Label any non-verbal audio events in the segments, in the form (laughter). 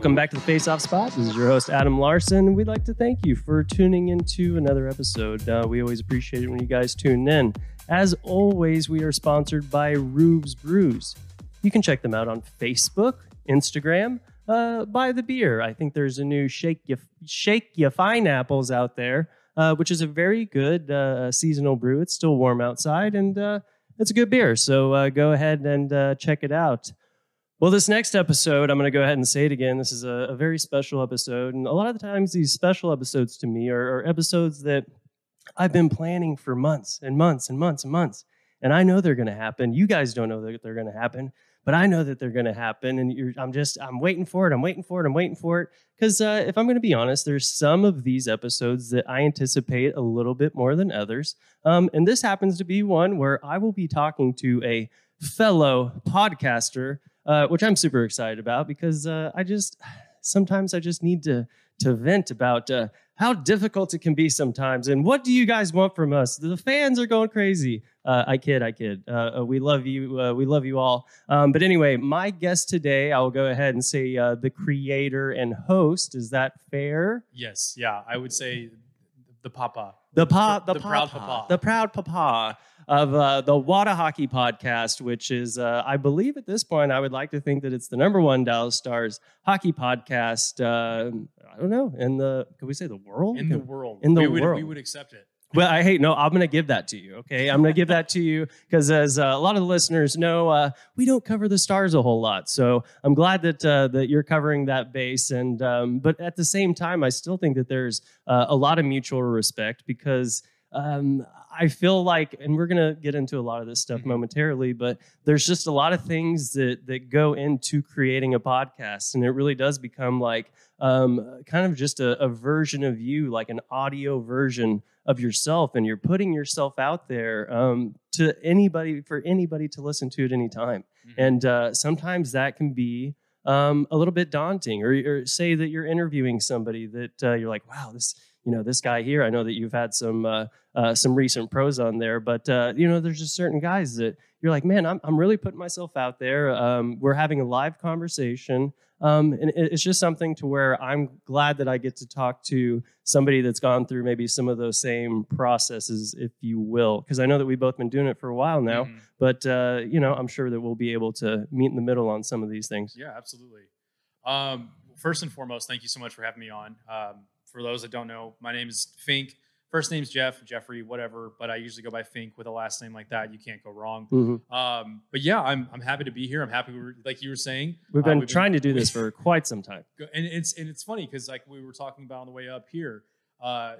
Welcome back to the Face Off Spot. This is your host Adam Larson, we'd like to thank you for tuning into another episode. Uh, we always appreciate it when you guys tune in. As always, we are sponsored by Rubes Brews. You can check them out on Facebook, Instagram. Uh, buy the beer. I think there's a new shake you shake you fine apples out there, uh, which is a very good uh, seasonal brew. It's still warm outside, and uh, it's a good beer. So uh, go ahead and check it out. Well, this next episode, I'm going to go ahead and say it again. This is a, a, very special episode. And a lot of the times, these special episodes to me are, are, episodes that I've been planning for months and months and months and months. And I know they're going to happen. You guys don't know that they're going to happen, but I know that they're going to happen. And I'm just, I'm waiting for it. I'm waiting for it. I'm waiting for it. Because uh, if I'm going to be honest, there's some of these episodes that I anticipate a little bit more than others. Um, and this happens to be one where I will be talking to a fellow podcaster uh, which I'm super excited about because uh, I just sometimes I just need to to vent about uh, how difficult it can be sometimes and what do you guys want from us? The fans are going crazy. Uh, i kid i kid. Uh, we love you uh, we love you all. Um, but anyway my guest today i will go ahead and say uh, the creator and host. Is that fair? Yes. Yeah i would say the papa. The pop the, the, the proud papa. The proud papa of uh, the Whatahockey podcast, which is, uh, I believe at this point, I would like to think that it's the number one Dallas Stars hockey podcast. Uh, I don't know in the can we say the world in the world in the we world would, we would accept it. Well, I hate no. I'm going to give that to you. Okay, I'm going to give that to you because, as uh, a lot of the listeners know, uh, we don't cover the stars a whole lot. So I'm glad that uh, that you're covering that base. And um, but at the same time, I still think that there's uh, a lot of mutual respect because um, I feel like, and we're gonna get into a lot of this stuff mm-hmm. momentarily, but there's just a lot of things that that go into creating a podcast, and it really does become like um, kind of just a, a, version of you, like an audio version of yourself, and you're putting yourself out there um, to anybody for anybody to listen to at any time, mm-hmm. and uh, sometimes that can be. Um, a little bit daunting, or, or, say that you're interviewing somebody that uh, you're like, wow, this you know this guy here. I know that you've had some uh, uh, some recent pros on there, but uh, you know there's just certain guys that you're like, man, I'm I'm really putting myself out there. Um, we're having a live conversation, um, and it's just something to where I'm glad that I get to talk to somebody that's gone through maybe some of those same processes, if you will, because I know that we've both been doing it for a while now. Mm-hmm. But uh, you know, I'm sure that we'll be able to meet in the middle on some of these things. Yeah, absolutely. Um, first and foremost, thank you so much for having me on. Um, for those that don't know, my name is Fink. First name's Jeff, Jeffrey, whatever, but I usually go by Fink with a last name like that. You can't go wrong. Mm-hmm. Um, but yeah, I'm, I'm happy to be here. I'm happy, we were, like you were saying. We've been uh, we've trying been, to do this for (laughs) quite some time. And it's and it's funny because like we were talking about on the way up here, uh,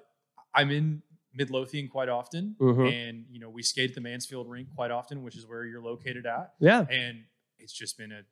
I'm in Midlothian quite often, mm-hmm. and you know we skate at the Mansfield rink quite often, which is where you're located at. Yeah, and it's just been a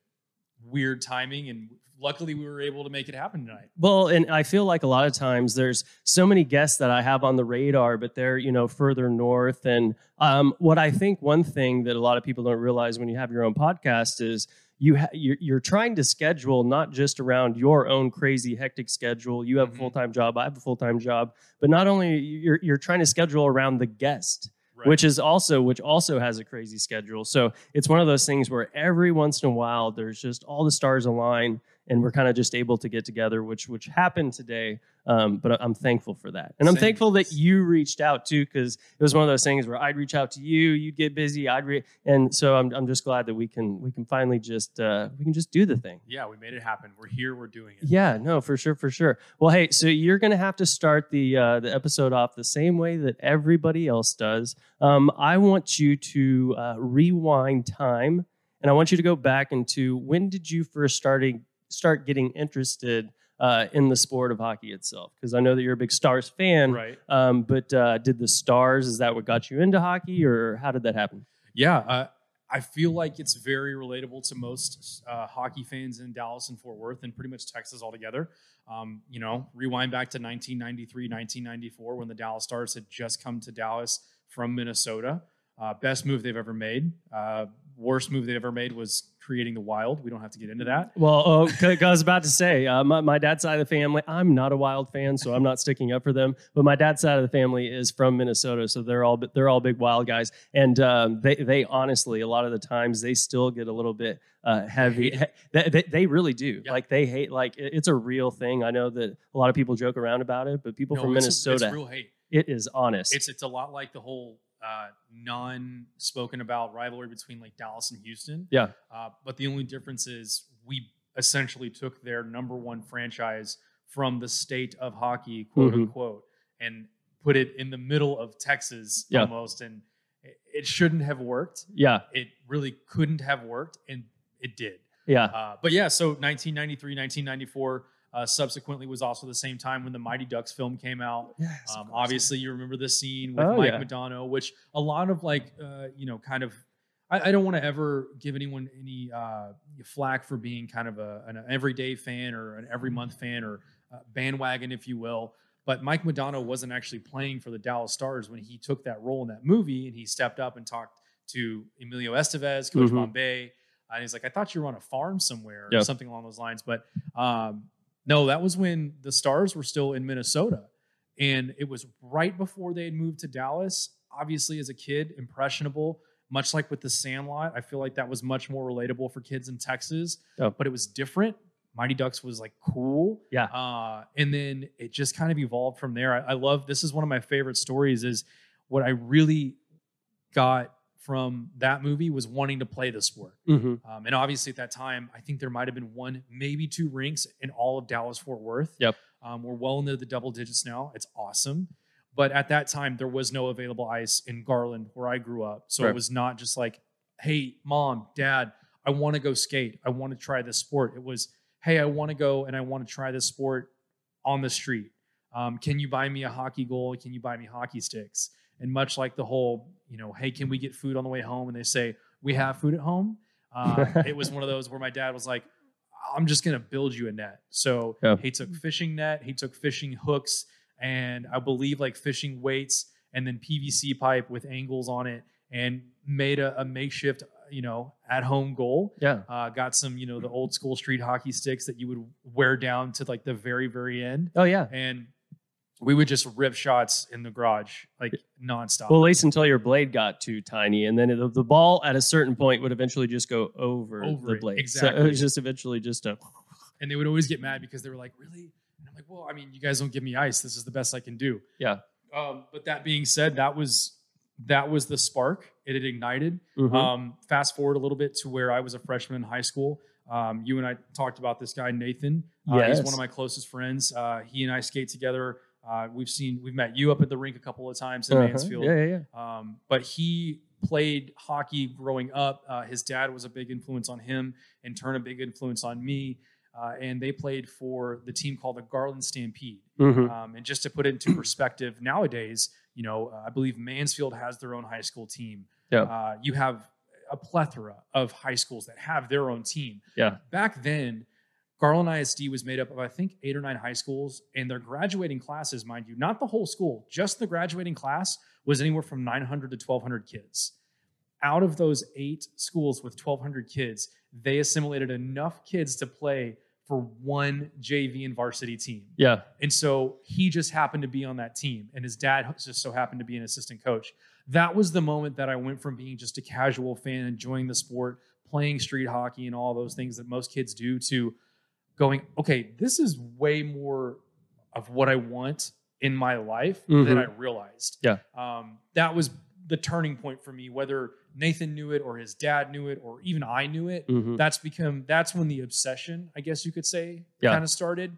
weird timing and luckily we were able to make it happen tonight. Well and i feel like a lot of times there's so many guests that i have on the radar but they're you know further north. And um, what i think one thing that a lot of people don't realize when you have your own podcast is you ha- you're, you're, trying to schedule not just around your own crazy hectic schedule. You have mm-hmm. a full-time job i have a full-time job but not only you're, you're trying to schedule around the guest Right. which is also which also has a crazy schedule. So it's one of those things where every once in a while there's just all the stars align and we're kind of just able to get together, which which happened today. Um, but I'm thankful for that, and I'm Same. thankful that you reached out too, because it was one of those things where I'd reach out to you, you'd get busy, I'd re- and so I'm I'm just glad that we can we can finally just uh, we can just do the thing. Yeah, we made it happen. We're here. We're doing it. Yeah, no, for sure, for sure. Well, hey, so you're gonna have to start the uh, the episode off the same way that everybody else does. Um, I want you to uh, rewind time and I want you to go back into when did you first starting start getting interested uh, in the sport of hockey itself? Because I know that you're a big Stars fan, right? Um, but uh, did the Stars is that what got you into hockey, or how did that happen? Yeah, uh, I feel like it's very relatable to most uh, hockey fans in Dallas and Fort Worth, and pretty much Texas altogether. Um, you know, rewind back to 1993, 1994, when the Dallas Stars had just come to Dallas from Minnesota. Uh, best move they've ever made. Worst move they ever made was creating the Wild. We don't have to get into that. Well, oh, (laughs) I was about to say, uh, my, my dad's side of the family, I'm not a Wild fan, so I'm not sticking up for them. But my dad's side of the family is from Minnesota, so they're all they're all big Wild guys, and um, they they honestly a lot of the times they still get a little bit uh, heavy. They, they, they really do. Yeah. Like they hate. Like it- it's a real thing. I know that a lot of people joke around about it, but people No, from it's- Minnesota, it's real hate. it is honest. It's it's a lot like the whole uh, non-spoken about rivalry between like Dallas and Houston. Yeah. Uh, but the only difference is we essentially took their number one franchise from the state of hockey, quote Mhm. unquote, and put it in the middle of Texas Yeah. almost, and it, it shouldn't have worked. yeah, It really couldn't have worked, and it did. yeah, Uh, but yeah, so 1993, 1994 uh, subsequently was also the same time when the Mighty Ducks film came out. Yes, Um, obviously, you remember the scene with Oh, Mike yeah. Modano, which a lot of like, uh, you know, kind of. I, I don't want to ever give anyone any uh, flack for being kind of a, an everyday fan or an every month fan or uh, bandwagon, if you will. But Mike Modano wasn't actually playing for the Dallas Stars when he took that role in that movie, and he stepped up and talked to Emilio Estevez, Coach Mhm. Bombay, and he's like, "I thought you were on a farm somewhere, Yeah. or something along those lines." But um, no, that was when the Stars were still in Minnesota. And it was right before they had moved to Dallas. Obviously, as a kid, impressionable, much like with the Sandlot. I feel like that was much more relatable for kids in Texas, Oh. but it was different. Mighty Ducks was like cool. Yeah. Uh, and then it just kind of evolved from there. I, I love this is one of my favorite stories, is what I really got from that movie was wanting to play the sport. Mhm. Um, and obviously, at that time, I think there might have been one, maybe two rinks in all of Dallas Fort Worth. Yep. Um, we're well into the double digits now. It's awesome. But at that time, there was no available ice in Garland where I grew up. So Right. it was not just like, hey, mom, dad, I want to go skate. I want to try this sport. It was, hey, I want to go and I want to try this sport on the street. Um, can you buy me a hockey goal? Can you buy me hockey sticks? And much like the whole, you know, hey, can we get food on the way home? And they say, we have food at home. Uh, (laughs) it was one of those where my dad was like, I'm just going to build you a net. So Yeah. he took fishing net, he took fishing hooks, and I believe like fishing weights and then PVC pipe with angles on it and made a, a makeshift, you know, at home goal. Yeah. Uh, got some, you know, the old school street hockey sticks that you would wear down to like the very, very end. Oh yeah. And we would just rip shots in the garage like nonstop. Well, at least until your blade got too tiny, and then the, the ball at a certain point would eventually just go over, Over the it, blade. So it was just eventually just a. and they would always get mad because they were like, "Really?" And I'm like, "Well, I mean, you guys don't give me ice. This is the best I can do." Yeah. Um, but that being said, that was that was the spark. It had ignited. Mhm. Um, fast forward a little bit to where I was a freshman in high school. Um, you and I talked about this guy Nathan. Uh, He's one of my closest friends. Uh, he and I skate together. Uh, we've seen we've met you up at the rink a couple of times in Uh-huh. Mansfield. Yeah, yeah, yeah. Um, but he played hockey growing up. Uh, his dad was a big influence on him, and turn, a big influence on me. Uh, and they played for the team called the Garland Stampede. Mhm. Um, and just to put it into perspective, nowadays, you know, uh, I believe Mansfield has their own high school team. Yeah. Uh, you have a plethora of high schools that have their own team. Yeah. Back then, Garland ISD was made up of, I think, eight or nine high schools, and their graduating classes, mind you, not the whole school, just the graduating class was anywhere from 900 to 1,200 kids. Out of those eight schools with 1,200 kids, they assimilated enough kids to play for one JV and varsity team. Yeah. And so he just happened to be on that team, and his dad just so happened to be an assistant coach. That was the moment that I went from being just a casual fan, enjoying the sport, playing street hockey, and all those things that most kids do, to going, okay, this is way more of what I want in my life than Mhm. I realized. Yeah. Um, that was the turning point for me, whether Nathan knew it or his dad knew it or even I knew it Mhm. that's become that's when the obsession i guess you could say Yeah. kind of started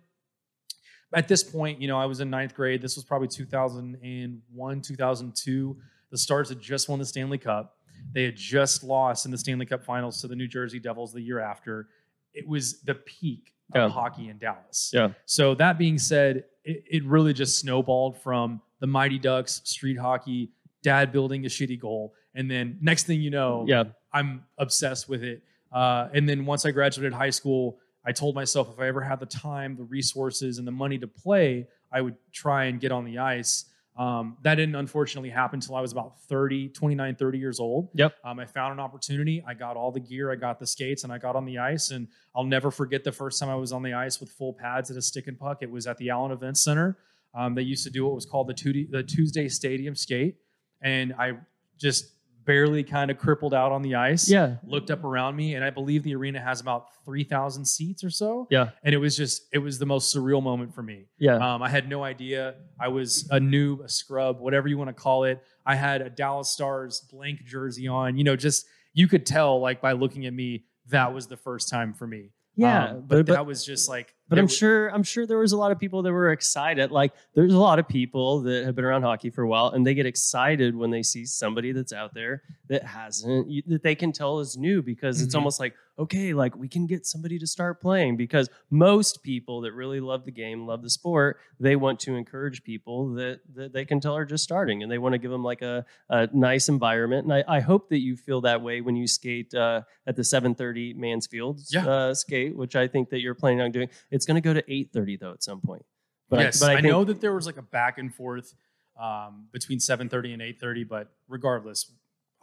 at this point you know i was in ninth grade this was probably 2001 2002 the stars had just won the stanley cup they had just lost in the stanley cup finals to the new jersey devils the year after it was the peak of hockey in dallas Yeah. so that being said it, it really just snowballed from the mighty ducks street hockey dad building a shitty goal and then next thing you know Yeah. I'm obsessed with it. Uh, and then once I graduated high school, I told myself if I ever had the time, the resources, and the money to play, I would try and get on the ice. Um, that didn't unfortunately happen until I was about 30, 29, 30 years old. Yep. Um, I found an opportunity. I got all the gear, I got the skates, and I got on the ice. And I'll never forget the first time I was on the ice with full pads at a stick and puck. It was at the Allen Event Center. Um, they used to do what was called the, Tuesday, the Tuesday Stadium Skate. And I just barely kind of crippled out on the ice. Yeah. Looked up around me, and I believe the arena has about 3,000 seats or so. Yeah. And it was just, it was the most surreal moment for me. Yeah. Um, I had no idea. I was a noob, a scrub, whatever you want to call it. I had a Dallas Stars blank jersey on. You know, just you could tell like by looking at me that was the first time for me. yeah. Um, but, but, but that was just like. But I'm sure I'm sure there was a lot of people that were excited. Like there's a lot of people that have been around hockey for a while and they get excited when they see somebody that's out there that hasn't that they can tell is new because it's Mhm. almost like okay, like we can get somebody to start playing because most people that really love the game, love the sport, they want to encourage people that that they can tell are just starting and they want to give them like a, a nice environment. And I, I hope that you feel that way when you skate uh, at the 7:30 Mansfield Yeah. uh, skate, which I think that you're planning on doing. It's going to go to 8:30 though at some point. But yes, I, but I, I, know that there was like a back and forth um, between 7:30 and 8:30, but regardless,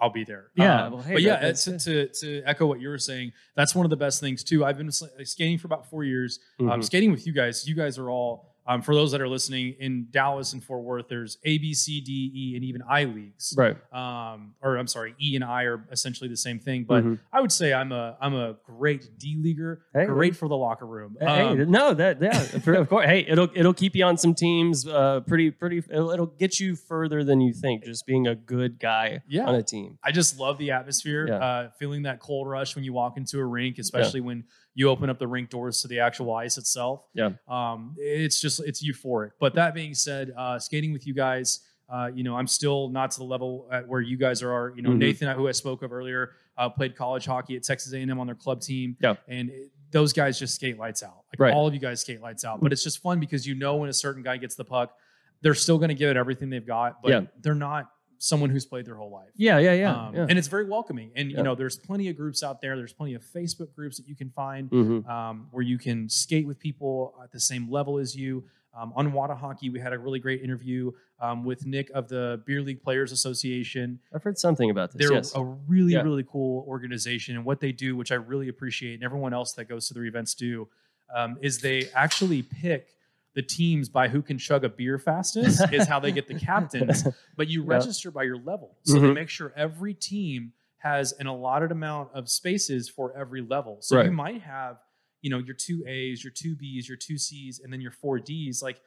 I'll be there. Yeah, Um, well, hey, but yeah, to, to to echo what you were saying, that's one of the best things too. I've been skating for about four years. Um, Mhm. skating with you guys. You guys are all. Um, for those that are listening in Dallas and Fort Worth, there's A, B, C, D, E, and even I leagues. right. Um, or I'm sorry, E and I are essentially the same thing. But Mhm. I would say I'm a I'm a great D leaguer. Hey. great for the locker room. Hey, Um, no, that yeah, for- of course. Hey, it'll it'll keep you on some teams. Uh, pretty pretty. It'll, it'll get you further than you think. Just being a good guy Yeah. on a team. I just love the atmosphere. Yeah. Uh, feeling that cold rush when you walk into a rink, especially when you open up the rink doors to the actual ice itself. Yeah. Um, it's just it's euphoric. But that being said, uh, skating with you guys, uh, you know, I'm still not to the level at where you guys are. You know, Mhm. Nathan, who I spoke of earlier, uh, played college hockey at Texas A&M on their club team. Yeah. And it- those guys just skate lights out. Like Right. all of you guys skate lights out. But it's just fun because you know when a certain guy gets the puck, they're still going to give it everything they've got, but Yeah. they're not someone who's played their whole life. Yeah, yeah, yeah. Um, yeah. And it's very welcoming. And Yeah. you know, there's plenty of groups out there. There's plenty of Facebook groups that you can find Mhm. um, where you can skate with people at the same level as you. Um, on Whatahockey, we had a really great interview um, with Nick of the Beer League Players Association. I've heard something about this. They're yes. a really, Yeah. really cool organization, and what they do, which I really appreciate, and everyone else that goes to their events do, um, is they actually pick the teams by who can chug a beer fastest. is how they get the (laughs) captains but you Yeah. register by your level. So they Mhm. make sure every team has an allotted amount of spaces for every level. So Right. you might have, you know, your two A's, your two B's, your two C's, and then your four D's, like,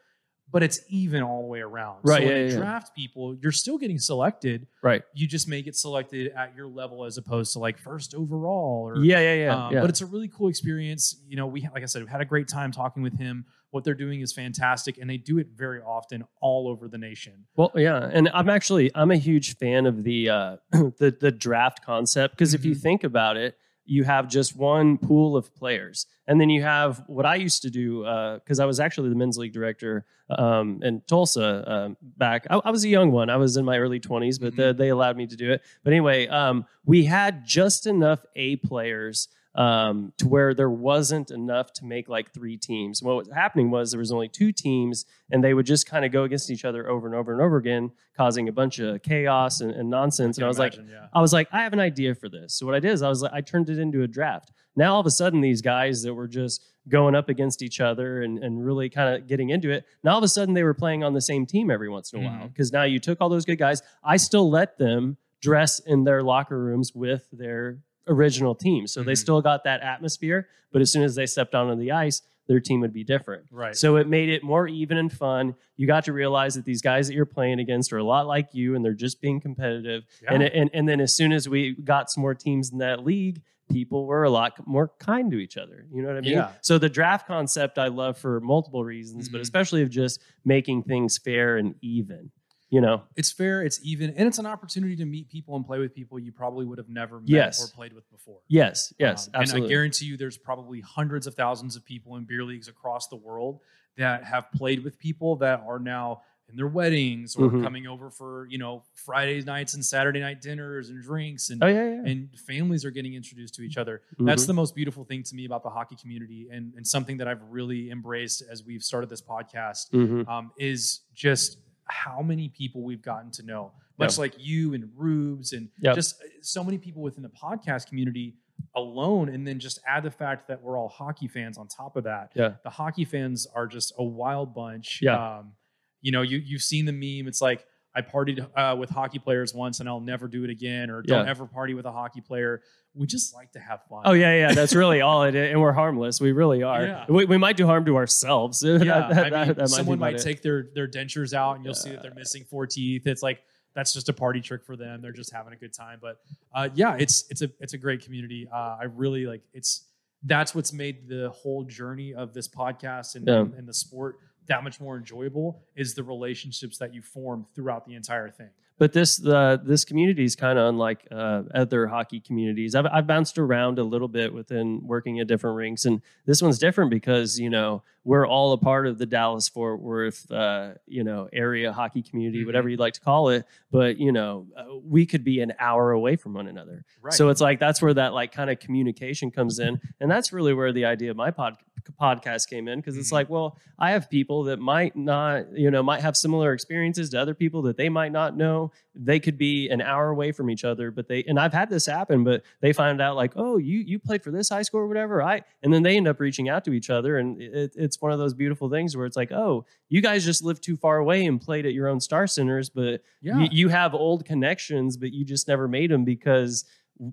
but it's even all the way around. Right, So when yeah, they yeah, yeah. draft people, you're still getting selected. right. You just may get selected at your level as opposed to like first overall or Yeah, yeah, yeah. um, yeah. But it's a really cool experience. You know, we like I said, we had a great time talking with him. What they're doing is fantastic, and they do it very often all over the nation. Well, yeah, and I'm actually I'm a huge fan of the uh, (clears throat) the the draft concept because if you Mhm. think about it, you have just one pool of players, and then you have what I used to do because I was actually the men's league director um, in Tulsa um, back. I, I was a young one; I was in my early 20s, but the, they allowed me to do it. But anyway, um, we had just enough A players um, to where there wasn't enough to make like three teams. What was happening was there was only two teams, and they would just kind of go against each other over and over and over again, causing a bunch of chaos and, and nonsense. And I was like, yeah. I was like, I have an idea for this. So what I did is I was like, I turned it into a draft. Now all of a sudden, these guys that were just going up against each other and, and really kind of getting into it, now all of a sudden they were playing on the same team every once in a while. Mhm. Because now you took all those good guys. I still let them dress in their locker rooms with their original team. So they Mhm. still got that atmosphere, but as soon as they stepped onto the ice, their team would be different. Right. So it made it more even and fun. You got to realize that these guys that you're playing against are a lot like you and they're just being competitive. Yeah. And, and and then as soon as we got some more teams in that league, people were a lot more kind to each other. You know what I mean? Yeah. So the draft concept I love for multiple reasons, but Mhm. especially of just making things fair and even. You know? it's fair, it's even, and it's an opportunity to meet people and play with people you probably would have never met Yes. or played with before. Yes, yes, Um, absolutely. And I guarantee you, there's probably hundreds of thousands of people in beer leagues across the world that have played with people that are now in their weddings or Mhm. coming over for you know Friday nights and Saturday night dinners and drinks and oh yeah, yeah. and families are getting introduced to each other. That's Mhm. the most beautiful thing to me about the hockey community and, and something that I've really embraced as we've started this podcast Mhm. um, is just how many people we've gotten to know, much Yeah. like you and Rubes and Yep. just uh, so many people within the podcast community alone. And then just add the fact that we're all hockey fans on top of that. Yeah. The hockey fans are just a wild bunch. Yeah. Um, you know, you you've seen the meme. It's like I partied uh, with hockey players once, and I'll never do it again, or don't Yeah. ever party with a hockey player. We just like to have fun. Oh yeah, yeah. That's really all it is, and we're harmless. We really are. Yeah. We, we might do harm to ourselves. (laughs) yeah. That- that- I mean, that- might someone might it. take their their dentures out, and you'll see that they're missing four teeth. It's like that's just a party trick for them. They're just having a good time. But uh, yeah, it's it's a it's a great community. Uh, I really like it's that's what's made the whole journey of this podcast and, Yeah. and, and the sport that much more enjoyable is the relationships that you form throughout the entire thing. But this the this community is kind of unlike uh, other hockey communities. I've I've bounced around a little bit within working at different rinks, and this one's different because you know we're all a part of the Dallas Fort Worth uh, you know area hockey community, Mhm. whatever you'd like to call it. But you know uh, we could be an hour away from one another. Right. So it's like that's where that like kind of communication comes in, and that's really where the idea of my pod, podcast came in because it's Mhm. like, well, I have people that might not, you know, might have similar experiences to other people that they might not know. They could be an hour away from each other, but they and I've had this happen, but they find out like, oh, you you played for this high school or whatever. I and then they end up reaching out to each other, and it, it's one of those beautiful things where it's like, oh, you guys just lived too far away and played at your own star centers, but yeah. you, you have old connections, but you just never made them because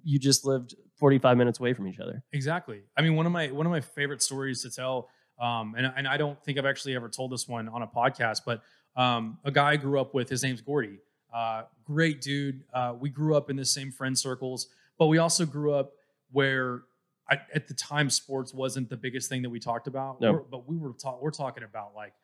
you just lived 45 minutes away from each other. Exactly. I mean, one of my one of my favorite stories to tell, um, and and I don't think I've actually ever told this one on a podcast, but um, a guy I grew up with. His name's Gordy. Uh, great dude. Uh, we grew up in the same friend circles, but we also grew up where. I, at the time, sports wasn't the biggest thing that we talked about. No. We're- but we were ta- we're talking about like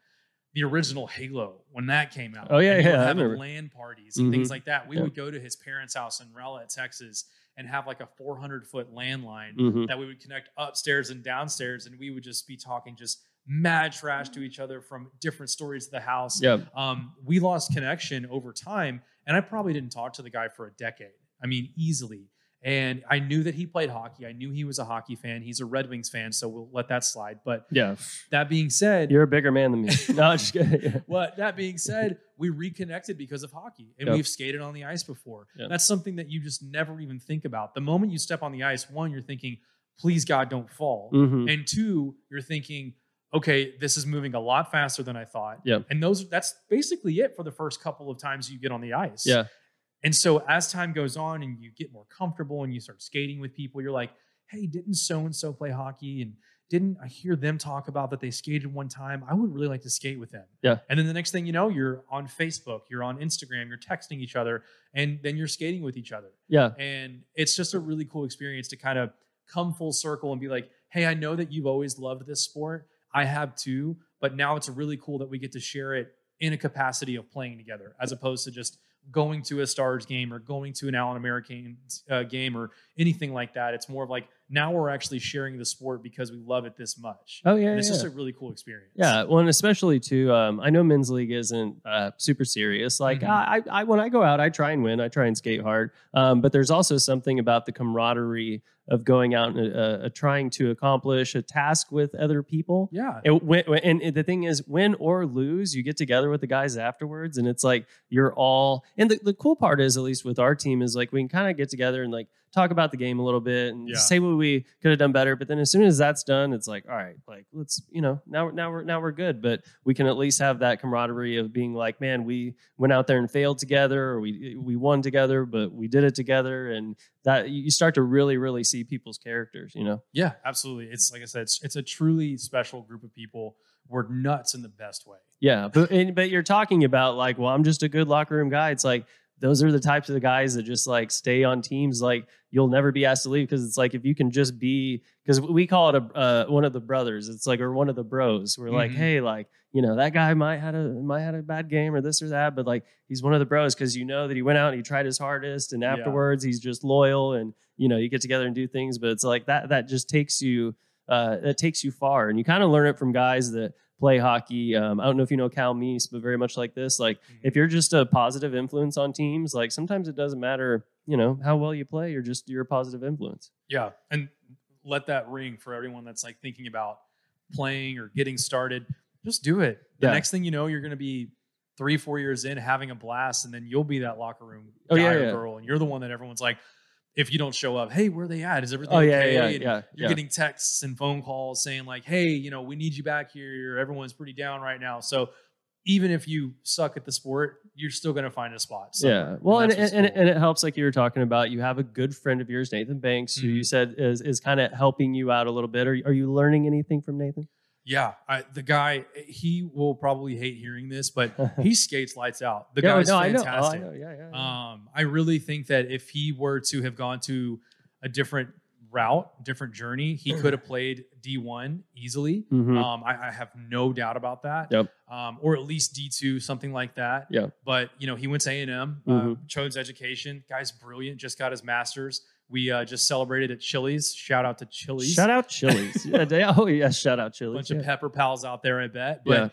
the original Halo when that came out. Oh, yeah, yeah, having. LAN parties and things Mhm. like that. We Yeah. would go to his parents' house in Rowlett, Texas, and have like a 400 foot landline Mhm. that we would connect upstairs and downstairs, and we would just be talking just mad trash to each other from different stories of the house. Yeah. Um, we lost connection over time, and I probably didn't talk to the guy for a decade. I mean, easily. And I knew that he played hockey. I knew he was a hockey fan. He's a Red Wings fan, so we'll let that slide. But Yeah. that being said, You're a bigger man than me. (laughs) No, I'm just kidding. (laughs) But that being said, we reconnected because of hockey and Yep. we've skated on the ice before. Yep. That's something that you just never even think about. The moment you step on the ice, one, you're thinking, please God, don't fall. Mhm. And two, you're thinking, okay, this is moving a lot faster than I thought. Yeah. And those that's basically it for the first couple of times you get on the ice. Yeah. And so as time goes on and you get more comfortable and you start skating with people, you're like, hey, didn't so and so play hockey? And didn't I hear them talk about that they skated one time? I would really like to skate with them. Yeah. And then the next thing you know, you're on Facebook, you're on Instagram, you're texting each other, and then you're skating with each other. Yeah. And it's just a really cool experience to kind of come full circle and be like, hey, I know that you've always loved this sport. I have too, but now it's really cool that we get to share it in a capacity of playing together as opposed to just going to a Stars game or going to an Allen American uh, game or anything like that. It's more of like now we're actually sharing the sport because we love it this much. Oh yeah. and it's yeah. just a really cool experience. Yeah, well, and especially too. Um, I know men's league isn't uh, super serious. Like Mhm. I, I, I, when I go out, I try and win. I try and skate hard. Um, but there's also something about the camaraderie of going out and uh, uh, trying to accomplish a task with other people. Yeah. And, when, and the thing is, win or lose, you get together with the guys afterwards, and it's like you're all. And the, the cool part is, at least with our team, is like we can kind of get together and like talk about the game a little bit and Yeah. say what we could have done better. But then as soon as that's done, it's like, all right, like let's you know now now we're now we're good. But we can at least have that camaraderie of being like, man, we went out there and failed together, or we we won together, but we did it together, and that you start to really really see people's characters. You know. Yeah, absolutely. It's like I said, it's, it's a truly special group of people. We're nuts in the best way. Yeah, but and, but you're talking about like, well, I'm just a good locker room guy. It's like those are the types of the guys that just like stay on teams. Like you'll never be asked to leave because it's like if you can just be because we call it a uh, one of the brothers. It's like or one of the bros. We're like, Mhm. hey, like you know that guy might had a might had a bad game or this or that, but like he's one of the bros because you know that he went out and he tried his hardest, and Yeah. afterwards he's just loyal and you know you get together and do things. But it's like that that just takes you uh, it takes you far, and you kind of learn it from guys that play hockey. Um, I don't know if you know Cal Meese, but very much like this. Like if you're just a positive influence on teams, like sometimes it doesn't matter, you know, how well you play. You're just you're a positive influence. Yeah, and let that ring for everyone that's like thinking about playing or getting started. Just do it. The Yeah. next thing you know, you're going to be three, four years in, having a blast, and then you'll be that locker room Oh, guy yeah, or yeah. girl, and you're the one that everyone's like, if you don't show up, hey, where are they at? Is everything Oh yeah, okay? yeah, And yeah. You're yeah. getting texts and phone calls saying like, hey, you know, we need you back here. Everyone's pretty down right now. So even if you suck at the sport, you're still going to find a spot. somewhere. Yeah. Well, and, what's and, cool. and it helps, like you were talking about. You have a good friend of yours, Nathan Banks, who you Mhm. said is, is kind of helping you out a little bit. Are, are you learning anything from Nathan? Yeah, I, the guy he will probably hate hearing this, but (laughs) he skates lights out. The yeah, guy's no, I know. Oh, fantastic. I know. Yeah, yeah. yeah. Um, I really think that if he were to have gone to a different route, different journey, he could have played D1 easily. Mhm. Um, I, I have no doubt about that. Yep. Um, or at least D2, something like that. Yeah. But you know, he went to A and M, uh, Mhm. chose education. Guy's brilliant. Just got his master's. We uh, just celebrated at Chili's. Shout out to Chili's. Shout out Chili's. (laughs) yeah, they, oh yeah, shout out Chili's. bunch yeah. of pepper pals out there, I bet. But Yeah.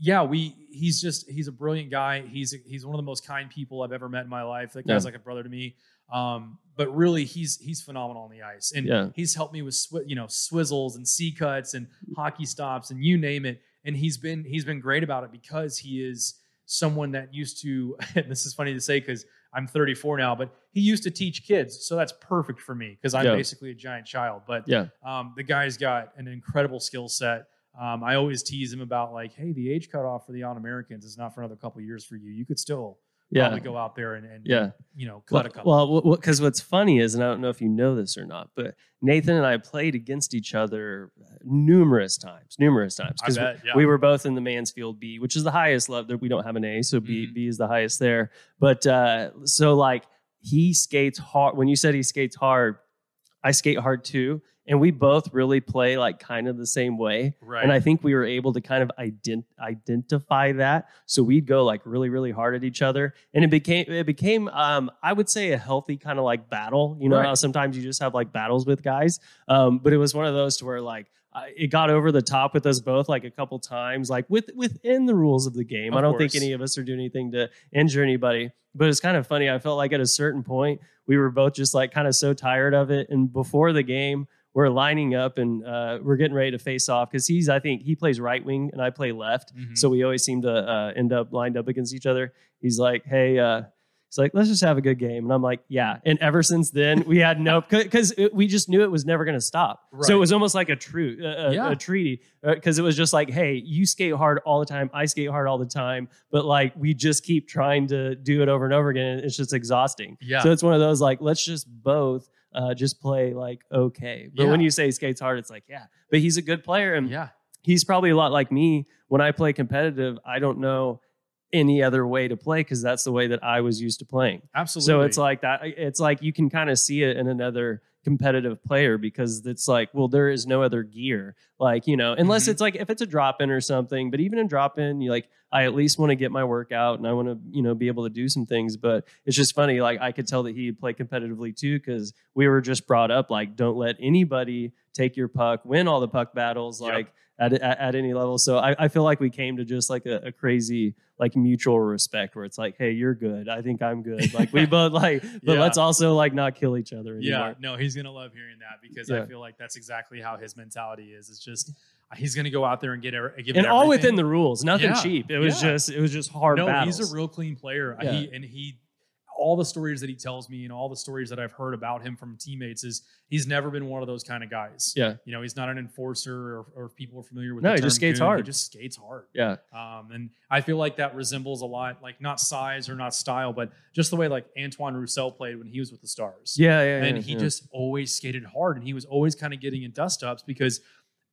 yeah. we he's just he's a brilliant guy. He's he's one of the most kind people I've ever met in my life. That guy's Yeah. like a brother to me. Um, but really, he's he's phenomenal on the ice, and Yeah. he's helped me with swi- you know swizzles and C cuts and hockey stops and you name it. And he's been he's been great about it because he is someone that used to. (laughs) And this is funny to say because I'm 34 now, but he used to teach kids, so that's perfect for me because I'm Yeah. basically a giant child. But Yeah. um, the guy's got an incredible skill set. Um, I always tease him about like, hey, the age cutoff for the Allen Americans is not for another couple years for you. You could still Yeah. probably go out there and, and Yeah. you know, cut a couple. Well, because what's funny is, and I don't know if you know this or not, but Nathan and I played against each other numerous times, numerous times. Because bet, yeah. we were both in the Mansfield B, which is the highest level. That we don't have an A, so B Mhm. B is the highest there. But uh, so like he skates hard. When you said he skates hard, I skate hard too, and we both really play like kind of the same way. right. And I think we were able to kind of ident- identify that. So we'd go like really, really hard at each other, and it became it became um, I would say a healthy kind of like battle. You know Right. how sometimes you just have like battles with guys, um, but it was one of those to where like. Uh, it got over the top with us both like a couple times, like with within the rules of the game. Of I don't think any of us are doing anything to injure anybody, but it's kind of funny. I felt like at a certain point we were both just like kind of so tired of it, and before the game, we're lining up and uh, we're getting ready to face off because he's I think he plays right wing and I play left, Mhm. so we always seem to uh, end up lined up against each other. He's like, hey. Uh, He's like, let's just have a good game. And I'm like, yeah. And ever since then, we had no, (laughs) because we just knew it was never going to stop. So it was almost like a, true, uh, a, Yeah. a treaty because it was just like, hey, you skate hard all the time. I skate hard all the time. But like, we just keep trying to do it over and over again. And it's just exhausting. yeah. So it's one of those like, let's just both uh, just play like okay. But when you say he skates hard, it's like, yeah. But he's a good player. And yeah. he's probably a lot like me. When I play competitive, I don't know any other way to play because that's the way that I was used to playing. Absolutely. So it's like that. It's like you can kind of see it in another competitive player because it's like, well, there is no other gear. Like, you know, unless Mhm. it's like if it's a drop in or something, but even in drop in, you like, I at least want to get my workout and I want to, you know, be able to do some things. But it's just funny. Like, I could tell that he'd play competitively too because we were just brought up like, don't let anybody take your puck, win all the puck battles. Yep. At, at, at any level. So I, I feel like we came to just like a, a crazy like mutual respect where it's like, hey, you're good. I think I'm good. Like we (laughs) both like, but Yeah. let's also like not kill each other Anymore. yeah. No, he's gonna love hearing that because Yeah. I feel like that's exactly how his mentality is. It's just he's gonna go out there and get er- give And it all within the rules, nothing Yeah. cheap. It was Yeah. just it was just hard no, battles. he's a real clean player. Yeah. He and he all the stories that he tells me and all the stories that I've heard about him from teammates is he's never been one of those kind of guys. yeah, You know, he's not an enforcer or, or people are familiar with No, he just skates goon, hard. He just skates hard. yeah, Um, and I feel like that resembles a lot, like not size or not style, but just the way like Antoine Roussel played when he was with the Stars. yeah, yeah. and yeah, he yeah. just always skated hard and he was always kind of getting in dust ups because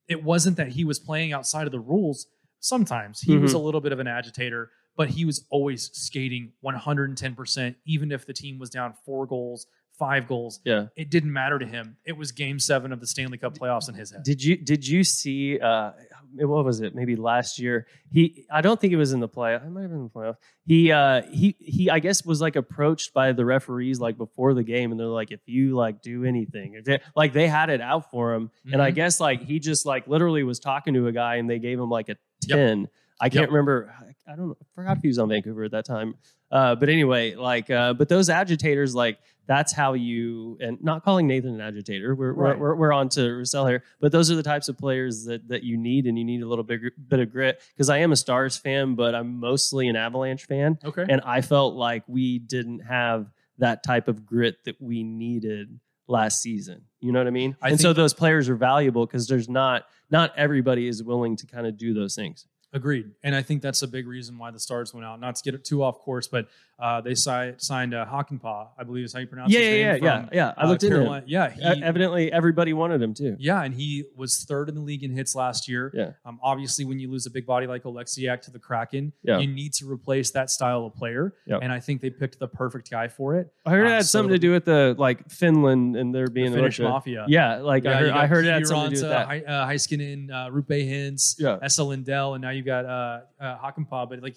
it wasn't that he was playing outside of the rules. Sometimes he was Mhm. a little bit of an agitator, but he was always skating 110%, even if the team was down four goals, five goals. yeah. It didn't matter to him. It was game seven of the Stanley Cup playoffs in his head. Did you did you see uh what was it? Maybe last year. He I don't think it was in the play. It might have been in the playoff. He uh he he I guess was like approached by the referees like before the game and they're like if you like do anything they- like they had it out for him and I Mhm. guess like he just like literally was talking to a guy and they gave him like a Yep. 10. I can't Yep. remember I don't know, I forgot if he was on Vancouver at that time. Uh, but anyway, like, uh, but those agitators, like, that's how you, and not calling Nathan an agitator. We're Right. we're, we're, we're on to Roussel here, but those are the types of players that that you need, and you need a little bit bit of grit. Because I am a Stars fan, but I'm mostly an Avalanche fan, Okay. and I felt like we didn't have that type of grit that we needed last season. You know what I mean? I and so those players are valuable because there's not not everybody is willing to kind of do those things. Agreed. And I think that's a big reason why the Stars went out. Not to get it too off course, but uh, they si- signed uh, Hakanpää, I believe is how you pronounce Yeah, his yeah, yeah, name. yeah, from, yeah. I uh, looked into him. Carolina. Yeah, he, E- Evidently, everybody wanted him too. yeah, and he was third in the league in hits last year. Yeah. Um, obviously, when you lose a big body like Oleksiak to the Kraken, Yeah. you need to replace that style of player. Yep. And I think they picked the perfect guy for it. I heard it Uh, had so something to do with the like Finland and there being The Finnish Russia. Mafia. Yeah, like I heard, I heard it had something to do with that. Hi- uh, Heiskanen, uh, Roope Hintz, Yeah. Esa Lindell, and now you've got uh, uh. But like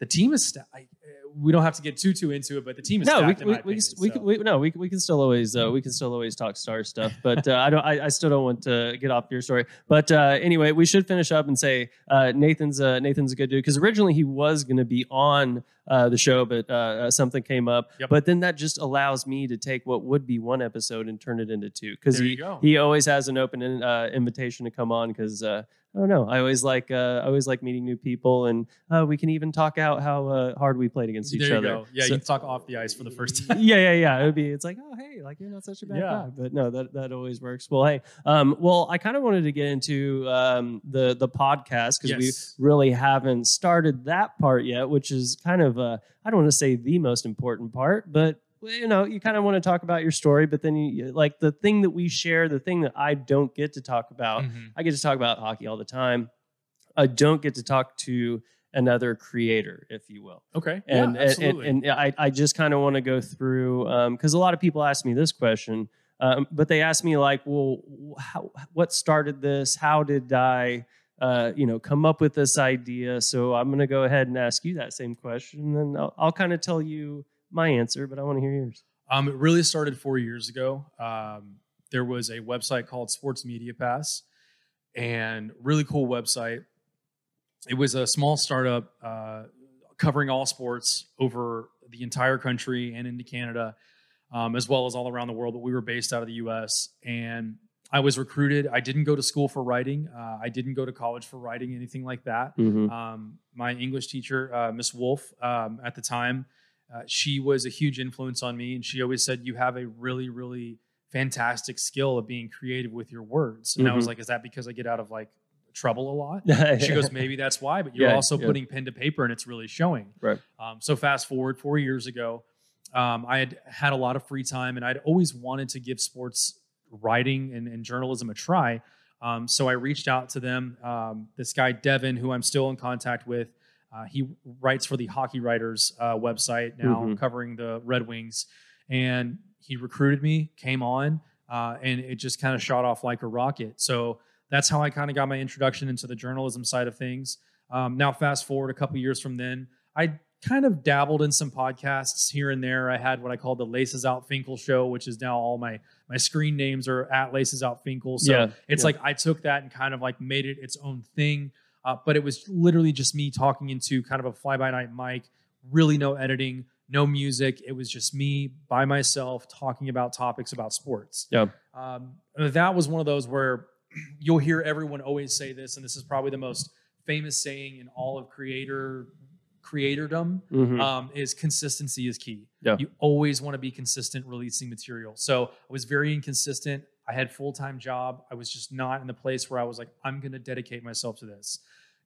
the team is, sta- I, we don't have to get too too into it, but the team is no, we, stacked. in we, opinion, we, so. can- we, no, we, we can still always uh, we can still always talk star stuff, but uh, I don't I, I still don't want to get off your story. But uh, anyway, we should finish up and say uh, Nathan's uh, Nathan's a good dude because originally he was going to be on uh, the show, but something came up. Yep. But then that just allows me to take what would be one episode and turn it into two because he he always has an open uh, invitation to come on because. Uh, I don't know. I always like uh, I always like meeting new people, and uh, we can even talk out how uh, hard we played against each there you other. go. Yeah, So- you can talk off the ice for the first (laughs) time. yeah, yeah, yeah. It would be. It's like, oh, hey, like you're not such a bad Yeah. guy. But no, that that always works. Well, hey, um, well, I kind of wanted to get into um, the the podcast because Yes. we really haven't started that part yet, which is kind of uh, I don't want to say the most important part, but you know, you kind of want to talk about your story, but then you like the thing that we share, the thing that I don't get to talk about. Mhm. I get to talk about hockey all the time. I don't get to talk to another creator, if you will Okay. and yeah, and, and, absolutely. and I, I just kind of want to go through because a lot of people ask me this question um, but they ask me like well how, what started this how did i uh, you know come up with this idea so i'm going to go ahead and ask you that same question and i'll, I'll kind of tell you my answer but i want to hear yours Um, it really started four years ago. Um, there was a website called Sports Media Pass, and really cool website. It was a small startup uh, covering all sports over the entire country and into Canada, um, as well as all around the world. But we were based out of the U.S. and I was recruited. I didn't go to school for writing. Uh, I didn't go to college for writing, anything like that. mm-hmm. Um, my English teacher, uh, Miss Wolf, um, at the time, uh, she was a huge influence on me, and she always said, "You have a really, really fantastic skill of being creative with your words." And I was Mhm. like, "Is that because I get out of like trouble a lot?" (laughs) She goes, "Maybe that's why, but you're Yeah, also yeah. putting pen to paper, and it's really showing." Right. Um, so fast forward four years ago, um, I had had a lot of free time, and I'd always wanted to give sports writing and, and journalism a try. Um, so I reached out to them. Um, this guy Devin, who I'm still in contact with, uh, he writes for the Hockey Writers uh, website now, Mhm. covering the Red Wings, and he recruited me, came on, uh, and it just kind of shot off like a rocket. So that's how I kind of got my introduction into the journalism side of things. Um, now, fast forward a couple years from then, I kind of dabbled in some podcasts here and there. I had what I called the Laces Out Finkel show, which is now all my my screen names are at Laces Out Finkel. So Yeah, it's yeah. like I took that and kind of like made it its own thing. Uh, but it was literally just me talking into kind of a fly by night mic, really no editing, no music. It was just me by myself talking about topics about sports. Yeah. Um, that was one of those where you'll hear everyone always say this, and this is probably the most famous saying in all of creator creatordom Mhm. um, is consistency is key. Yeah. You always want to be consistent releasing material. So I was very inconsistent. I had full time job. I was just not in the place where I was like, I'm going to dedicate myself to this.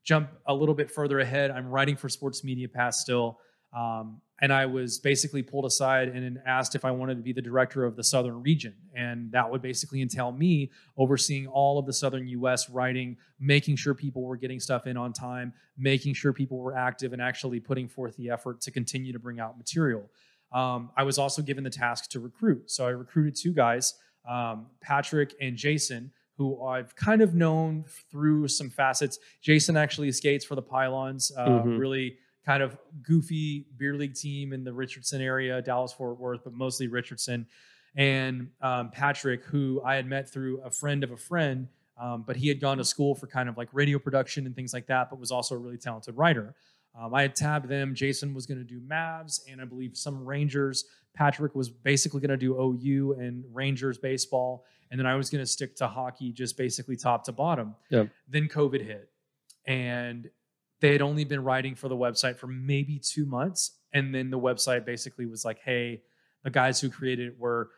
Jump a little bit further ahead. I'm writing for Sports Media Pass still. Um, and I was basically pulled aside and asked if I wanted to be the director of the Southern region. And that would basically entail me overseeing all of the Southern US writing, making sure people were getting stuff in on time, making sure people were active and actually putting forth the effort to continue to bring out material. Um, I was also given the task to recruit. So I recruited two guys, um, Patrick and Jason, who I've kind of known through some facets. Jason actually skates for the Pylons, uh, Mhm. really kind of goofy beer league team in the Richardson area, Dallas Fort Worth, but mostly Richardson. And um, Patrick, who I had met through a friend of a friend, um, but he had gone to school for kind of like radio production and things like that, but was also a really talented writer. Um, I had tabbed them. Jason was going to do Mavs and I believe some Rangers. Patrick was basically going to do OU and Rangers baseball. And then I was going to stick to hockey, just basically top to bottom. Yeah. Then COVID hit. And they had only been writing for the website for maybe two months. And then the website basically was like, hey, the guys who created it were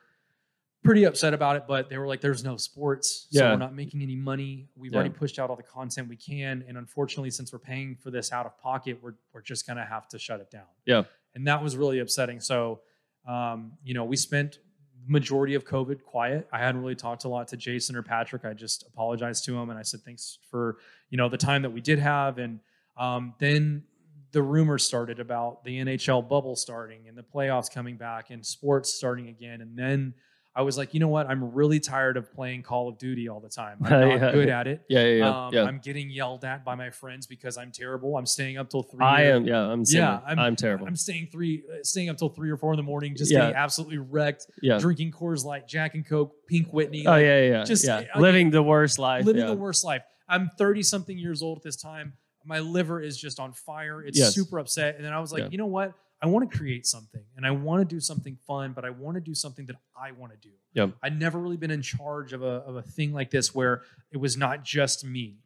pretty upset about it, but they were like, there's no sports. So Yeah. we're not making any money. We've Yeah. already pushed out all the content we can. And unfortunately, since we're paying for this out of pocket, we're, we're just going to have to shut it down. Yeah. And that was really upsetting. So, um, you know, we spent the majority of COVID quiet. I hadn't really talked a lot to Jason or Patrick. I just apologized to him and I said, thanks for, you know, the time that we did have. And um, then the rumors started about the NHL bubble starting and the playoffs coming back and sports starting again. And then I was like, you know what? I'm really tired of playing Call of Duty all the time. I'm (laughs) not Yeah. good at it. Yeah, yeah, yeah. Um, yeah. I'm getting yelled at by my friends because I'm terrible. I'm staying up till three. I or- am. Yeah, I'm. Similar. Yeah, I'm, I'm- terrible. I'm staying three, uh, staying up till three or four in the morning, just getting absolutely wrecked, yeah. drinking Coors Light, Jack and Coke, Pink Whitney, Oh like, yeah, yeah, just- living the worst life. living the worst life. I'm 30 something years old at this time. My liver is just on fire. It's Yes. super upset. And then I was like, Yeah. you know what? I want to create something and I want to do something fun, but I want to do something that I want to do. I'd never really been in charge of a, of a thing like this where it was not just me.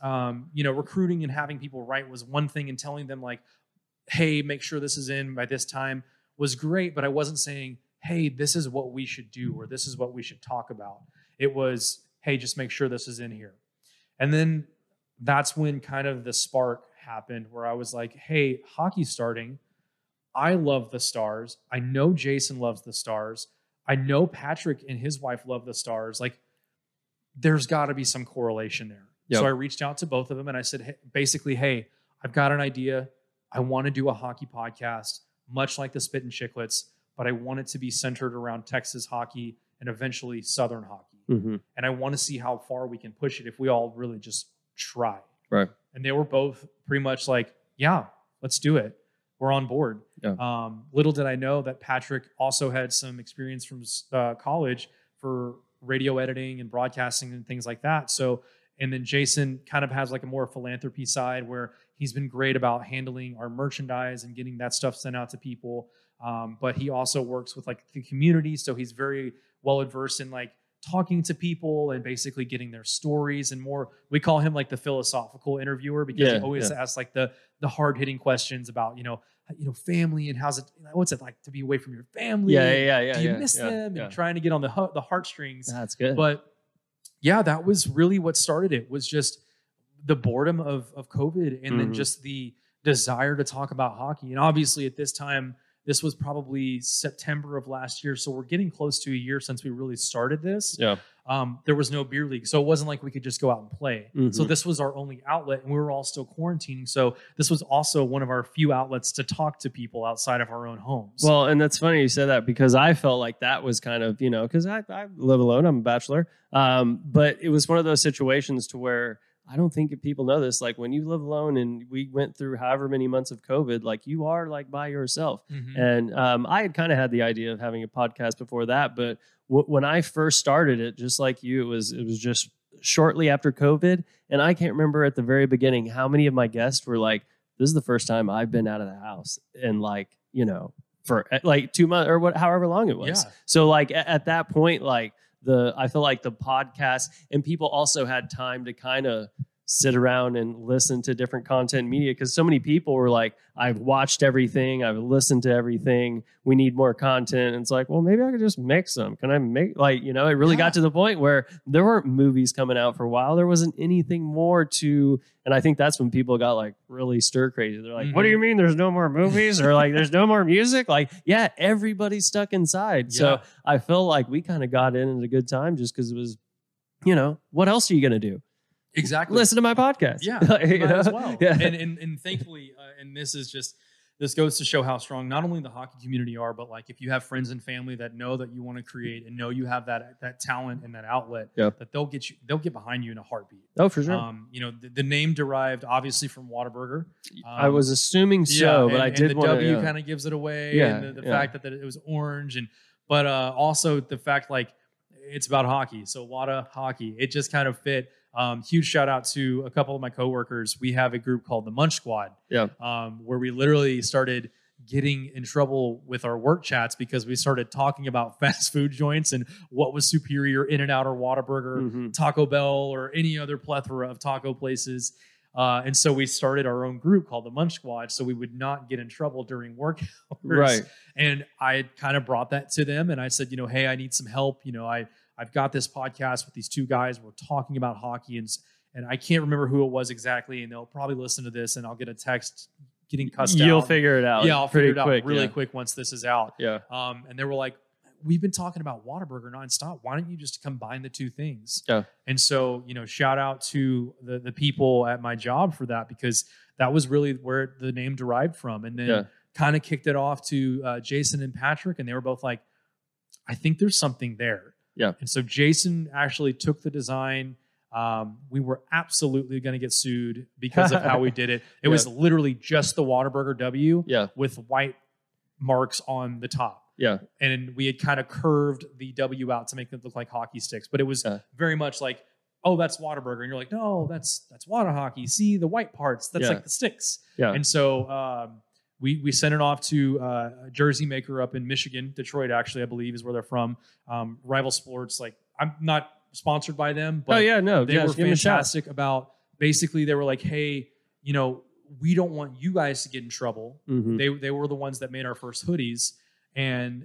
Um, you know, recruiting and having people write was one thing and telling them like, hey, make sure this is in by this time was great, but I wasn't saying, hey, this is what we should do or this is what we should talk about. It was, hey, just make sure this is in here. And then that's when kind of the spark happened where I was like, hey, hockey starting. I love the stars. I know Jason loves the stars. I know Patrick and his wife love the stars. Like, there's got to be some correlation there. Yep. So I reached out to both of them and I said, hey, basically, hey, I've got an idea. I want to do a hockey podcast, much like the Spittin' Chiclets, but I want it to be centered around Texas hockey and eventually Southern hockey. Mhm. And I want to see how far we can push it if we all really just try. Right. And they were both pretty much like, yeah, let's do it. We're on board. Yeah. Um, little did I know that Patrick also had some experience from uh, college for radio editing and broadcasting and things like that. So, and then Jason kind of has like a more philanthropy side where he's been great about handling our merchandise and getting that stuff sent out to people. Um, but he also works with like the community, so he's very well adversed in like talking to people and basically getting their stories and more. We call him like the philosophical interviewer because he always yeah. asks like the the hard hitting questions about you know you know family and how's it what's it like to be away from your family? Yeah, yeah, yeah, yeah. Do you yeah, miss yeah, them? Yeah. And trying to get on the the heartstrings That's good. but yeah that was really what started it was just the boredom of of covid and then Mhm. just the desire to talk about hockey and obviously at this time this was probably september of last year so we're getting close to a year since we really started this yeah. um, there was no beer league so it wasn't like we could just go out and play so Mhm. this was our only outlet and we were all still quarantining so this was also one of our few outlets to talk to people outside of our own homes Well, and that's funny you said that because I felt like that was kind of, you know, because I, I live alone, I'm a bachelor. Um, but it was one of those situations to where I don't think people know this. Like when you live alone and we went through however many months of COVID, like you are like by yourself. Mhm. And um, I had kind of had the idea of having a podcast before that, but w- when I first started it, just like you, it was it was just shortly after COVID, and I can't remember at the very beginning how many of my guests were like, "This is the first time I've been out of the house," and like you know for uh, like two months or what, however long it was. Yeah. So like at, at that point, like the I feel like the podcast and people also had time to kind of sit around and listen to different content media because so many people were like, I've watched everything, I've listened to everything. We need more content. And it's like, well, maybe I could just make some. Can I make like, you know, it really Yeah. got to the point where there weren't movies coming out for a while. There wasn't anything more to and I think that's when people got like really stir crazy. They're like, what do Mhm. you mean there's no more movies? or like there's no more music? Like, yeah, everybody's stuck inside. So I feel like we kind of got in at a good time just because it was, you know, what else are you gonna do? Exactly Listen to my podcast. Yeah, (laughs) You might as well. Yeah. And, and and thankfully, uh, and this is just this goes to show how strong not only the hockey community are, but like if you have friends and family that know that you want to create and know you have that that talent and that outlet, Yep. that they'll get you, they'll get behind you in a heartbeat. oh, for sure. Um, you know, the, the name derived obviously from Whataburger. I Um, was assuming so, but and- I and did the want W to. kind of gives it away, Yeah, and the, the yeah. fact that, that it was orange, and but uh, also the fact like it's about hockey, so Whatahockey. It just kind of fit. Um, huge shout out to a couple of my coworkers. We have a group called the Munch Squad. Yeah. Um, where we literally started getting in trouble with our work chats because we started talking about (laughs) fast food joints and what was superior In and Out or Whataburger, Mhm. Taco Bell, or any other plethora of taco places. Uh, and so we started our own group called the Munch Squad so we would not get in trouble during work (laughs) hours. Right. And I kind of brought that to them and I said, you know, hey, I need some help. You know, I I've got this podcast with these two guys. We're talking about hockey and and I can't remember who it was exactly. And they'll probably listen to this and I'll get a text getting cussed You'll out. figure it out. yeah, I'll figure it out quick, really yeah. quick once this is out. Yeah. Um, and they were like, "We've been talking about Whataburger nonstop. Why don't you just combine the two things?" Yeah. And so, you know, shout out to the the people at my job for that because that was really where the name derived from. And then Yeah. kind of kicked it off to uh, Jason and Patrick, and they were both like, "I think there's something there." Yeah. And so Jason actually took the design. Um, we were absolutely going to get sued because of how we did it. (laughs) It Yeah. was literally just the Whataburger W Yeah. with white marks on the top. Yeah. And we had kind of curved the W out to make them look like hockey sticks, but it was Yeah. very much like, oh, that's Whataburger. And you're like, no, that's that's Whatahockey. See the white parts. That's Yeah. like the sticks. Yeah. And so um, we we sent it off to uh, a jersey maker up in Michigan, Detroit, actually, I believe is where they're from. Um, Rival Sports. Like, I'm not sponsored by them, but oh yeah, no, they yeah, were give 'em a shout. fantastic about basically they were like, hey, you know, we don't want you guys to get in trouble. Mhm. They they were the ones that made our first hoodies, and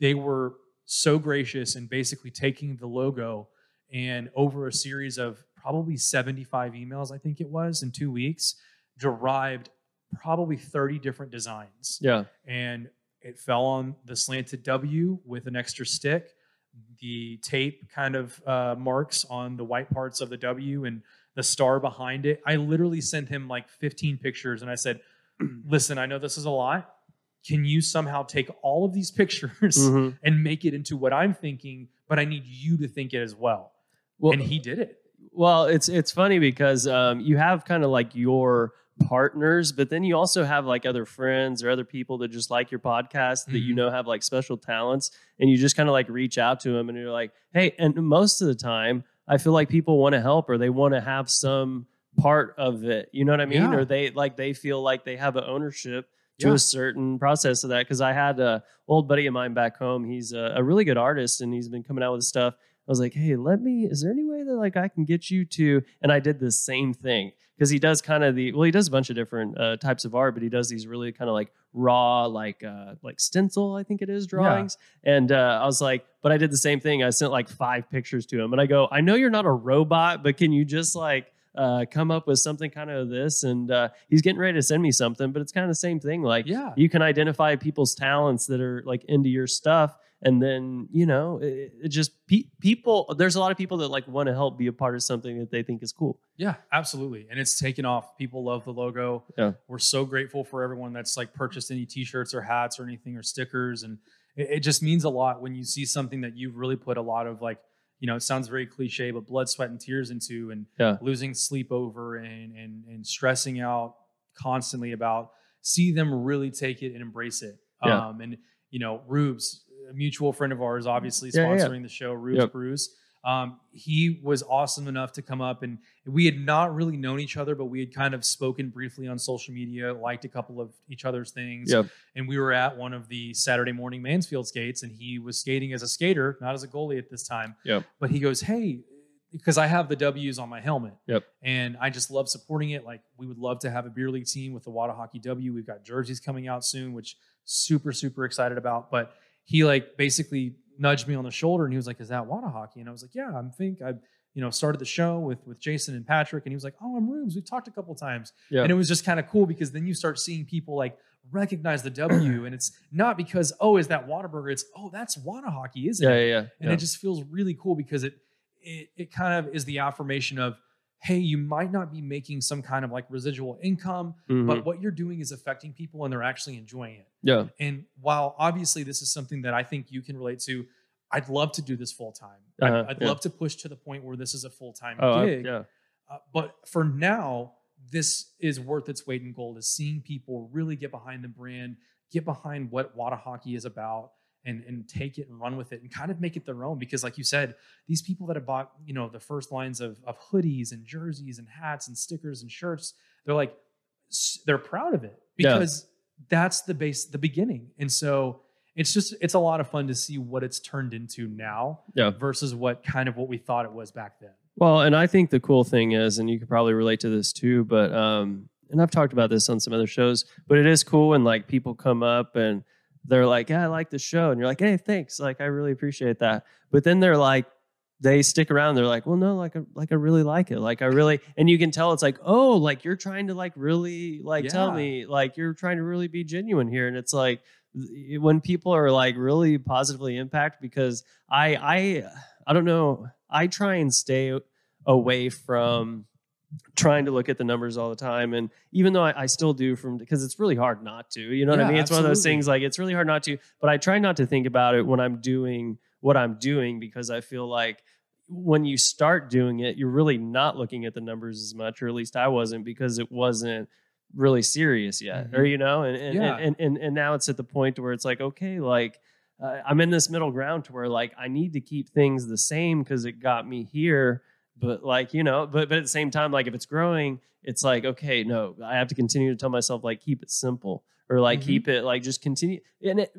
they were so gracious in basically taking the logo and over a series of probably 75 emails, I think it was in two weeks, derived probably 30 different designs Yeah. and it fell on the slanted W with an extra stick. The tape kind of uh, marks on the white parts of the W and the star behind it. I literally sent him like 15 pictures and I said, (clears throat) Listen, I know this is a lot. Can you somehow take all of these (laughs) pictures Mhm. and make it into what I'm thinking? But I need you to think it as well. Well, and he did it. Well, it's it's funny because um, you have kind of like your partners, but then you also have like other friends or other people that just like your podcast that you Mhm. know have like special talents, and you just kind of like reach out to them and you're like, hey. And most of the time, I feel like people want to help or they want to have some part of it. You know what I mean? Yeah. Or they like they feel like they have an ownership to Yeah. a certain process of that. Because I had a old buddy of mine back home. He's a, a really good artist, and he's been coming out with stuff. I was like, hey, let me. Is there any way that like I can get you to? And I did the same thing because he does kind of the well, he does a bunch of different uh, types of art, but he does these really kind of like raw, like uh, like stencil, I think it is drawings. And uh, I was like, but I did the same thing. I sent like five pictures to him, and I go, I know you're not a robot, but can you just like uh, come up with something kind of this? And uh, he's getting ready to send me something, but it's kind of the same thing. Like Yeah. you can identify people's talents that are like into your stuff and then you know it, it just pe- people there's a lot of people that like want to help be a part of something that they think is cool Yeah, absolutely. And it's taken off. People love the logo. Yeah. We're so grateful for everyone that's like purchased any t-shirts or hats or anything or stickers. And it, it just means a lot when you see something that you've really put a lot of like, you know, it sounds very cliche, but blood, sweat, and tears into and Yeah. losing sleep over and and and stressing out constantly about see them really take it and embrace it. Yeah. Um and you know, Rubes, mutual friend of ours, obviously Yeah, yeah. sponsoring the show, Rubes Yep. Brews. Um, he was awesome enough to come up and we had not really known each other, but we had kind of spoken briefly on social media, liked a couple of each other's things. Yep. And we were at one of the Saturday morning Mansfield skates and he was skating as a skater, not as a goalie at this time. Yep. But he goes, Hey, because I have the W's on my helmet. Yep. And I just love supporting it. Like we would love to have a beer league team with the Whatahockey W. We've got jerseys coming out soon, which super, super excited about. But he like basically nudged me on the shoulder and he was like, Is that Whatahockey? And I was like, Yeah, I'm think I you know started the show with with Jason and Patrick. And he was like, Oh, I'm Rubes. We've talked a couple times. Yeah. And it was just kind of cool because then you start seeing people like recognize the W. (clears throat) and it's not because, oh, is that Whataburger? It's oh, that's Whatahockey, isn't yeah it? yeah yeah, and it just feels really cool because it, it it kind of is the affirmation of hey you might not be making some kind of like residual income Mhm. but what you're doing is affecting people and they're actually enjoying it yeah and while obviously this is something that i think you can relate to i'd love to do this full time Uh-huh, i'd, I'd yeah. love to push to the point where this is a full-time oh I- yeah uh, but for now, this is worth its weight in gold. Is seeing people really get behind the brand, get behind what Whatahockey is about, and and take it and run with it and kind of make it their own because like you said these people that have bought you know the first lines of, of hoodies and jerseys and hats and stickers and shirts they're like they're proud of it Yeah. because that's the base the beginning and so it's just it's a lot of fun to see what it's turned into now Yeah. versus what kind of what we thought it was back then Well, and I think the cool thing is, and you could probably relate to this too, but um, and I've talked about this on some other shows, but it is cool when like people come up and they're like, "Yeah, I like the show," and you're like, "Hey, thanks, like I really appreciate that." But then they're like, they stick around. They're like, "Well, no, like, I, like I really like it, like I really," and you can tell it's like, "Oh, like you're trying to like really like tell me, like you're trying to really be genuine here," and it's like when people are like really positively impacted because I I I don't know. I try and stay away mm-hmm. from trying to look at the numbers all the time. And even though I, I still do from because it's really hard not to, you know what I mean? It's one of those things like it's really hard not to, but I try not to think about it when I'm doing what I'm doing because I feel like when you start doing it, you're really not looking at the numbers as much, or at least I wasn't because it wasn't really serious yet, or Mhm. you know, and and, Yeah. and and and now it's at the point where it's like, okay, like uh, I'm in this middle ground to where like I need to keep things the same because it got me here, but like you know, but but at the same time, like if it's growing, it's like okay, no, I have to continue to tell myself like keep it simple or like Mhm. keep it like just continue and it,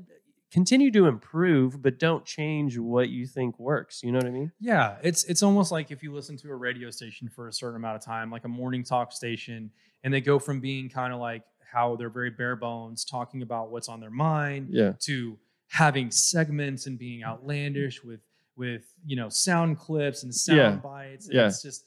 continue to improve, but don't change what you think works. You know what I mean? Yeah, it's it's almost like if you listen to a radio station for a certain amount of time, like a morning talk station, and they go from being kind of like how they're very bare bones, talking about what's on their mind, Yeah. to having segments and being outlandish with with you know sound clips and sound Yeah. bites. And Yeah. It's just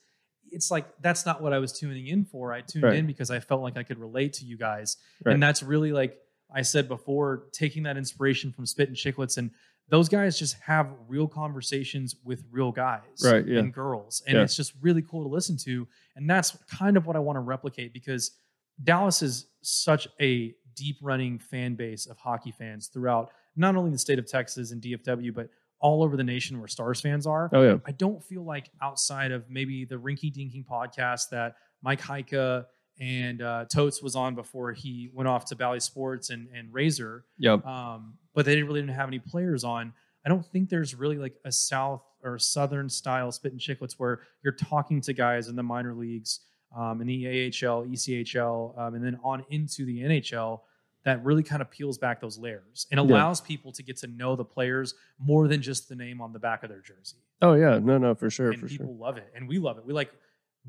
it's like that's not what I was tuning in for. I tuned Right. in because I felt like I could relate to you guys. Right. And that's really like I said before, taking that inspiration from Spittin' Chiclets and those guys just have real conversations with real guys Right, yeah. and girls. And Yeah. it's just really cool to listen to. And that's kind of what I want to replicate because Dallas is such a deep running fan base of hockey fans throughout not only the state of Texas and DFW, but all over the nation where Stars fans are. Oh yeah. I don't feel like outside of maybe the Rinky Dinking podcast that Mike Heika and uh, Totes was on before he went off to Bally Sports and, and Razor, Yep. um, but they didn't really didn't have any players on. I don't think there's really like a South or Southern style spit and chicklets where you're talking to guys in the minor leagues, um, in the AHL, ECHL, um, and then on into the NHL that really kind of peels back those layers and Yeah. allows people to get to know the players more than just the name on the back of their jersey Oh yeah. No, no, for sure, and for people sure. love it and we love it we like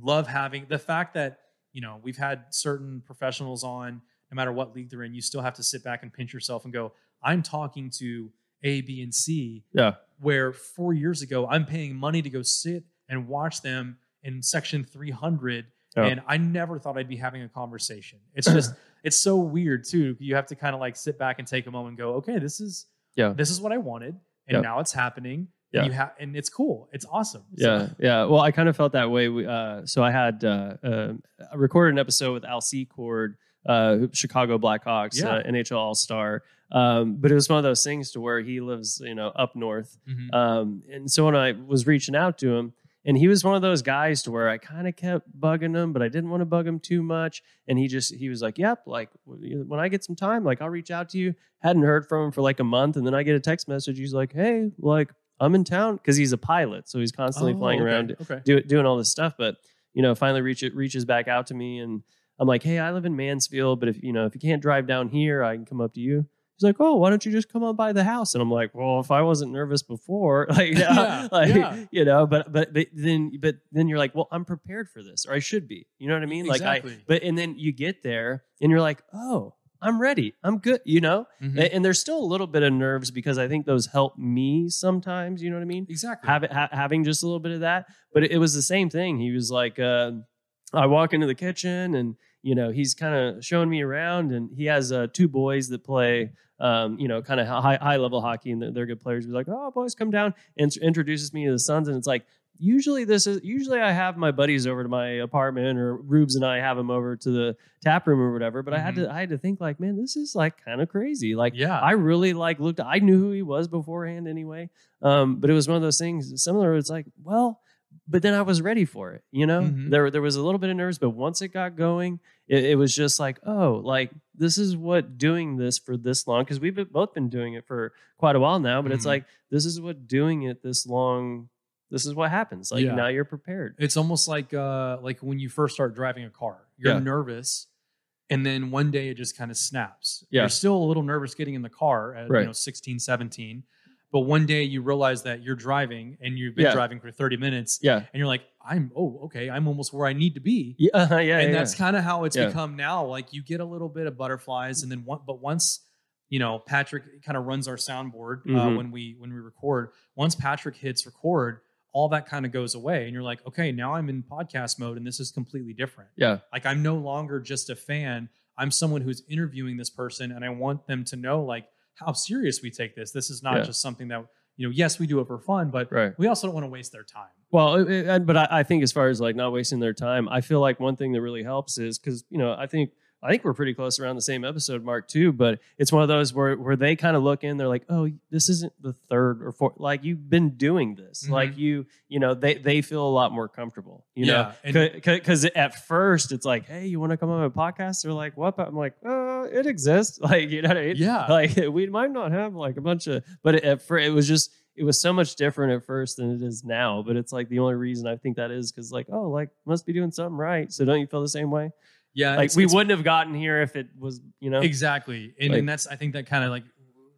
love having the fact that you know we've had certain professionals on no matter what league they're in you still have to sit back and pinch yourself and go i'm talking to a b and c Yeah. where four years ago i'm paying money to go sit and watch them in section 300 Yeah. and i never thought i'd be having a conversation it's just (clears throat) it's so weird too you have to kind of like sit back and take a moment and go okay this is Yeah. this is what i wanted and Yeah. now it's happening Yeah. and you have and it's cool it's awesome So- Yeah, yeah. Well, I kind of felt that way. We, uh, so I had uh, uh, I recorded an episode with Al Secord, uh, Chicago Blackhawks, Yeah. uh, NHL All Star. Um, but it was one of those things to where he lives, you know, up north. Mhm. Um, and so when I was reaching out to him, and he was one of those guys to where I kind of kept bugging him, but I didn't want to bug him too much. And he just he was like, "Yep, like when I get some time, like I'll reach out to you." Hadn't heard from him for like a month, and then I get a text message. He's like, "Hey, like I'm in town," because he's a pilot, so he's constantly Oh, flying okay, around okay do, doing all this stuff. But you know, finally reach it reaches back out to me, and I'm like, "Hey, I live in Mansfield, but if you know if you can't drive down here, I can come up to you." He's like, "Oh, why don't you just come on by the house?" And I'm like, "Well, if I wasn't nervous before, (laughs) like, Yeah, like yeah. you know, but but but then but then you're like, well, I'm prepared for this, or I should be. You know what I mean? Like Exactly. I, but and then you get there and you're like, oh, I'm ready, I'm good. You know, Mhm. A- and, there's still a little bit of nerves because I think those help me sometimes. You know what I mean? exactly have it, ha- having just a little bit of that. But it, it was the same thing. He was like, uh, I walk into the kitchen and you know he's kind of showing me around, and he has uh, two boys that play. Um, you know, kind of high high level hockey, and they're, they're good players. He's like, "Oh, boys, come down," and introduces me to the sons, and it's like, usually this is usually I have my buddies over to my apartment, or Rubes and I have them over to the tap room or whatever. But I had to I had to think like, man, this is like kind of crazy. Like, yeah I really like looked. I knew who he was beforehand anyway. Um, but it was one of those things similar. It's like, well, but then I was ready for it. You know, Mhm. there there was a little bit of nerves, but once it got going, it, it was just like, oh, like this is what doing this for this long because we've been- both been doing it for quite a while now. But it's Mhm. like this is what doing it this long. This is what happens. Like Yeah. now you're prepared. It's almost like uh, like when you first start driving a car. You're Yeah. nervous, and then one day it just kind of snaps. Yeah. You're still a little nervous getting in the car at Right. you know 16, 17. But one day you realize that you're driving and you've been Yeah. driving for 30 minutes Yeah, and you're like, I'm oh, okay, I'm almost where I need to be. yeah, (laughs) yeah. and yeah. that's kind of how it's Yeah. become now. Like you get a little bit of butterflies, and then one, but once you know Patrick kind of runs our soundboard uh, Mhm. when we when we record. Once Patrick hits record, all that kind of goes away, and you're like, okay, now I'm in podcast mode, and this is completely different. yeah, Like I'm no longer just a fan. I'm someone who's interviewing this person, and I want them to know like how serious we take this. This is not Yeah. just something that you know. Yes, we do it for fun, but right. we also don't want to waste their time. Well, it- it- but I, I think as far as like not wasting their time, I feel like one thing that really helps is because you know I think I think we're pretty close around the same episode mark too. But it's one of those where where they kind of look in, they're like, oh, this isn't the third or fourth. Like you've been doing this, Mhm. like you you know they they feel a lot more comfortable. You Yeah, know, because at first it's like, hey, you want to come on a podcast? They're like, what? I'm like, uh, it exists. (laughs) Like you know I mean? Yeah. like (laughs) we might not have like a bunch of but it, at fir- it was just it was so much different at first than it is now but it's like the only reason i think that is because like oh like must be doing something right so don't you feel the same way Yeah, like it's- we it's- wouldn't have gotten here if it was you know Exactly. And, Like- and that's, I think that kind of like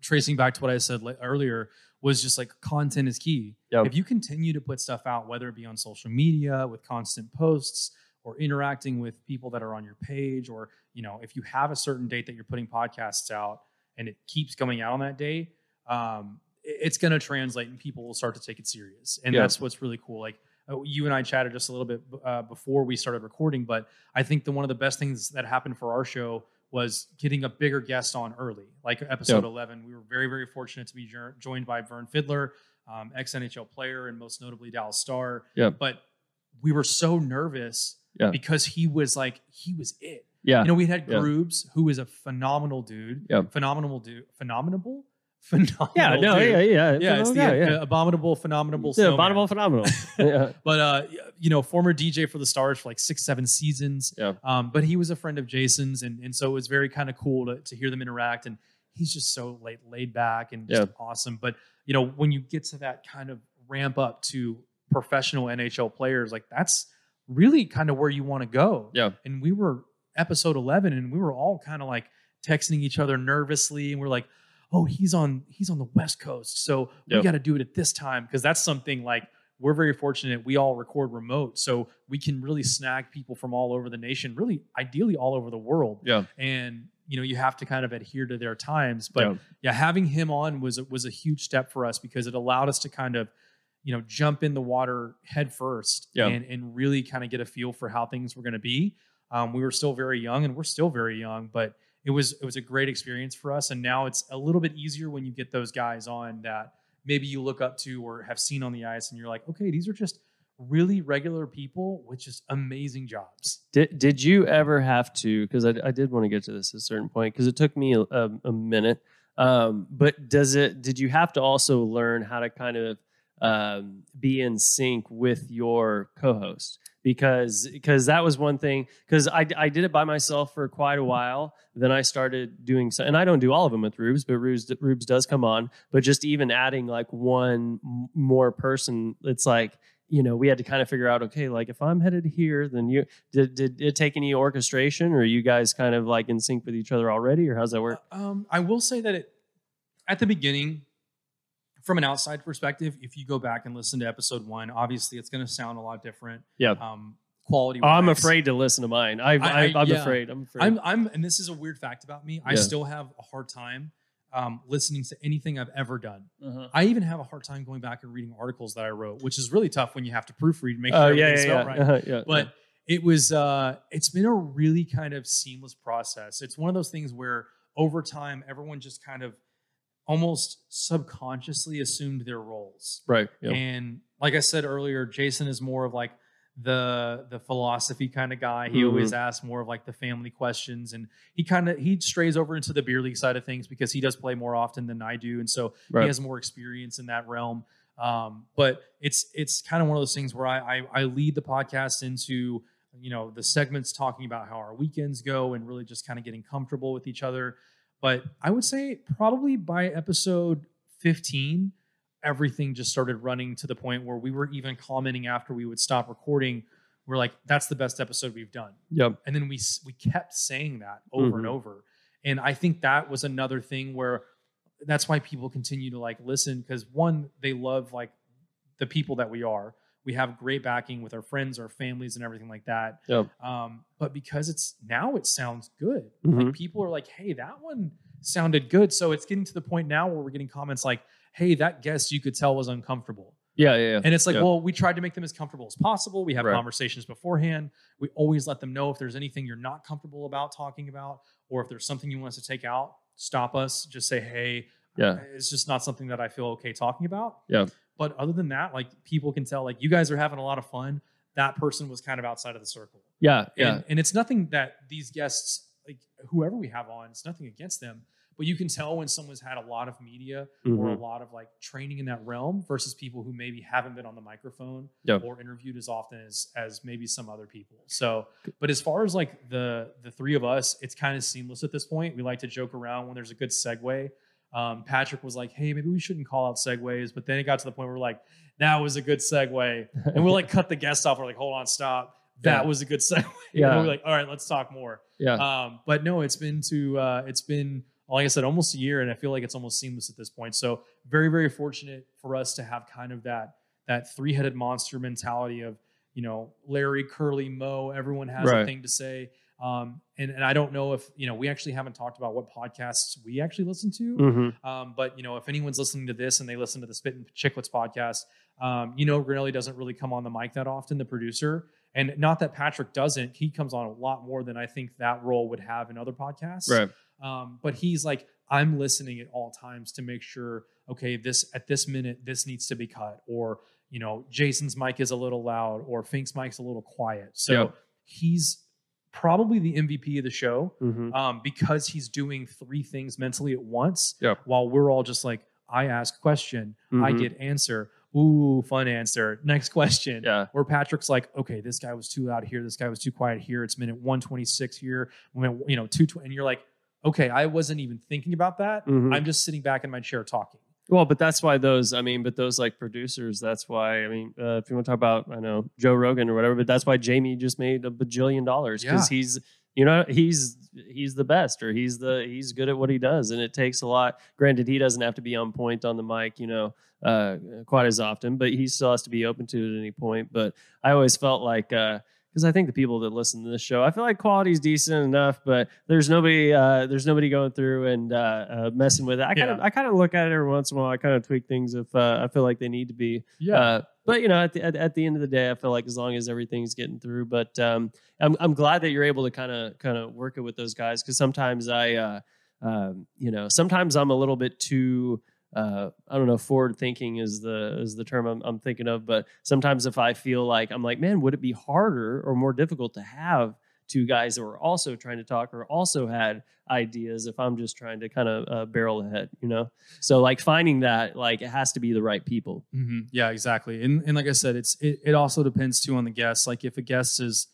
tracing back to what I said li- earlier was just like content is key. Yep. If you continue to put stuff out, whether it be on social media with constant posts or interacting with people that are on your page, or, you know, if you have a certain date that you're putting podcasts out and it keeps coming out on that day, um, it's going to translate and people will start to take it serious. And Yeah. that's what's really cool. Like, you and I chatted just a little bit uh, before we started recording, but I think the one of the best things that happened for our show was getting a bigger guest on early. Like episode Yeah. 11, we were very, very fortunate to be joined by Vern Fiddler, um, ex NHL player, and most notably Dallas Star. Yeah. But we were so nervous Yeah. because he was like, he was it. yeah You know, we had. Groobs, who is a phenomenal dude. Yeah. Phenomenal dude. Phenomenal? (laughs) Phenomenal. yeah no dude. yeah yeah Yeah, it's the yeah, yeah. abominable, phenomenal, Yeah, abominable phenomenal (laughs) yeah But uh, you know, former DJ for the Stars for like six, seven seasons. Yeah. Um, but he was a friend of Jason's, and and so it was very kind of cool to to hear them interact. And he's just so laid laid back and just awesome. But you know, when you get to that kind of ramp up to professional NHL players, like that's really kind of where you want to go. Yeah. And we were episode eleven, and we were all kind of like texting each other nervously, and we're like. Oh, he's on he's on the West Coast, so we got to do it at this time because that's something like we're very fortunate we all record remote so we can really snag people from all over the nation really ideally all over the world yeah and you know you have to kind of adhere to their times but Yeah. yeah, having him on was was a huge step for us because it allowed us to kind of you know jump in the water head first Yeah. and and really kind of get a feel for how things were going to be um, we were still very young and we're still very young but it was it was a great experience for us and now it's a little bit easier when you get those guys on that maybe you look up to or have seen on the ice and you're like okay these are just really regular people with just amazing jobs Did Did you ever have to? Because I, I did want to get to this at a certain point because it took me a, a, minute. Um, but does it? Did you have to also learn how to kind of um, be in sync with your co-host? Because because that was one thing. Because I I did it by myself for quite a while. Then I started doing so, and I don't do all of them with Rubes, but Rubes Rubes does come on. But just even adding like one more person, it's like you know we had to kind of figure out okay like if i'm headed here then you did, did it take any orchestration or you guys kind of like in sync with each other already or how's that work Um, I will say that it at the beginning, from an outside perspective, if you go back and listen to episode one, obviously it's going to sound a lot different. Yeah. Um, quality. oh, i'm afraid to listen to mine i, am yeah. afraid i'm afraid I'm, I'm, and this is a weird fact about me. I Yeah. still have a hard time um, listening to anything I've ever done. uh-huh. I even have a hard time going back and reading articles that I wrote, which is really tough when you have to proofread and make oh sure yeah everything's yeah yeah. right (laughs) Uh-huh, yeah but it was uh it's been a really kind of seamless process it's one of those things where over time everyone just kind of almost subconsciously assumed their roles right yeah. and like i said earlier jason is more of like the the philosophy kind of guy he always asks more of like the family questions and he kind of he strays over into the beer league side of things because he does play more often than i do and so Right. he has more experience in that realm Um, but it's it's kind of one of those things where I, I I lead the podcast into you know the segments talking about how our weekends go and really just kind of getting comfortable with each other. But I would say probably by episode 15, everything just started running to the point where we were even commenting after we would stop recording. We're like, that's the best episode we've done. Yep. And then we we kept saying that over and Mhm. over. And I think that was another thing where that's why people continue to like listen because one, they love like the people that we are. We have great backing with our friends, our families, and everything like that. Yep. Um, but because it's now it sounds good. Mhm. Like people are like, hey, that one sounded good. So it's getting to the point now where we're getting comments like, hey, that guest you could tell was uncomfortable. Yeah, yeah, yeah. And it's like, Yeah. well, we tried to make them as comfortable as possible. We have Right. conversations beforehand. We always let them know if there's anything you're not comfortable about talking about, or if there's something you want us to take out, stop us. Just say, hey, Yeah. it's just not something that I feel okay talking about. Yeah. But other than that, like people can tell, like you guys are having a lot of fun. That person was kind of outside of the circle. yeah, yeah. And, and it's nothing that these guests, like whoever we have on, it's nothing against them. But you can tell when someone's had a lot of media or a Mhm. lot of like training in that realm versus people who maybe haven't been on the microphone Yep. or interviewed as often as as maybe some other people. So, but as far as like the the three of us, it's kind of seamless at this point. We like to joke around when there's a good segue. Um, Patrick was like, "Hey, maybe we shouldn't call out segues," but then it got to the point where we're like, "That was a good segue," and we're like, cut the guest off. We're like, "Hold on, stop." That Yeah. was a good segue. (laughs) Yeah. And we're like, "All right, let's talk more." yeah. Um, but no, it's been to uh, it's been like I said, almost a year, and I feel like it's almost seamless at this point. So very, very fortunate for us to have kind of that that three headed monster mentality of you know Larry, Curly, Moe. Everyone has Right. a thing to say. Um, and and I don't know if you know we actually haven't talked about what podcasts we actually listen to. Mhm. Um, but you know, if anyone's listening to this and they listen to the Spit and Chicklets podcast, um, you know, Grinnelli doesn't really come on the mic that often, the producer. And not that Patrick doesn't, he comes on a lot more than I think that role would have in other podcasts. Right. Um, but he's like, I'm listening at all times to make sure, okay, this at this minute, this needs to be cut, or you know, Jason's mic is a little loud, or Fink's mic's a little quiet. So Yep. he's probably the MVP of the show Mhm. um, because he's doing three things mentally at once. Yep. While we're all just like, I ask question, I Mhm. get answer. Ooh, fun answer. (laughs) Next question. Yeah. Where Patrick's like, okay, this guy was too loud here. This guy was too quiet here. It's minute 126 here. When you know, two and you're like, okay, I wasn't even thinking about that. Mhm. I'm just sitting back in my chair talking. Well, but that's why those, I mean, but those like producers, that's why, I mean, uh, if you want to talk about, I know, Joe Rogan or whatever, but that's why Jamie just made a bajillion dollars because he's, you know, he's, he's the best or he's the, he's good at what he does. And it takes a lot. Granted, he doesn't have to be on point on the mic, you know, uh, quite as often, but he still has to be open to it at any point. But I always felt like, uh, because I think the people that listen to this show, I feel like quality's decent enough, but there's nobody, uh, there's nobody going through and uh, uh, messing with it. I kind of, Yeah. I kind of look at it every once in a while. I kind of tweak things if uh, I feel like they need to be. Yeah. Uh, but you know, at the, at, at the end of the day, I feel like as long as everything's getting through, but um, I'm I'm glad that you're able to kind of kind of work it with those guys because sometimes I, uh, um, you know, sometimes I'm a little bit too. Uh, I don't know. Forward thinking is the is the term I'm, I'm thinking of, but sometimes if I feel like I'm like, man, would it be harder or more difficult to have two guys that were also trying to talk or also had ideas if I'm just trying to kind of uh, barrel ahead, you know? So like finding that, like it has to be the right people. hmm Yeah, exactly. And and like I said, it's it, it also depends too on the guest. Like if a guest is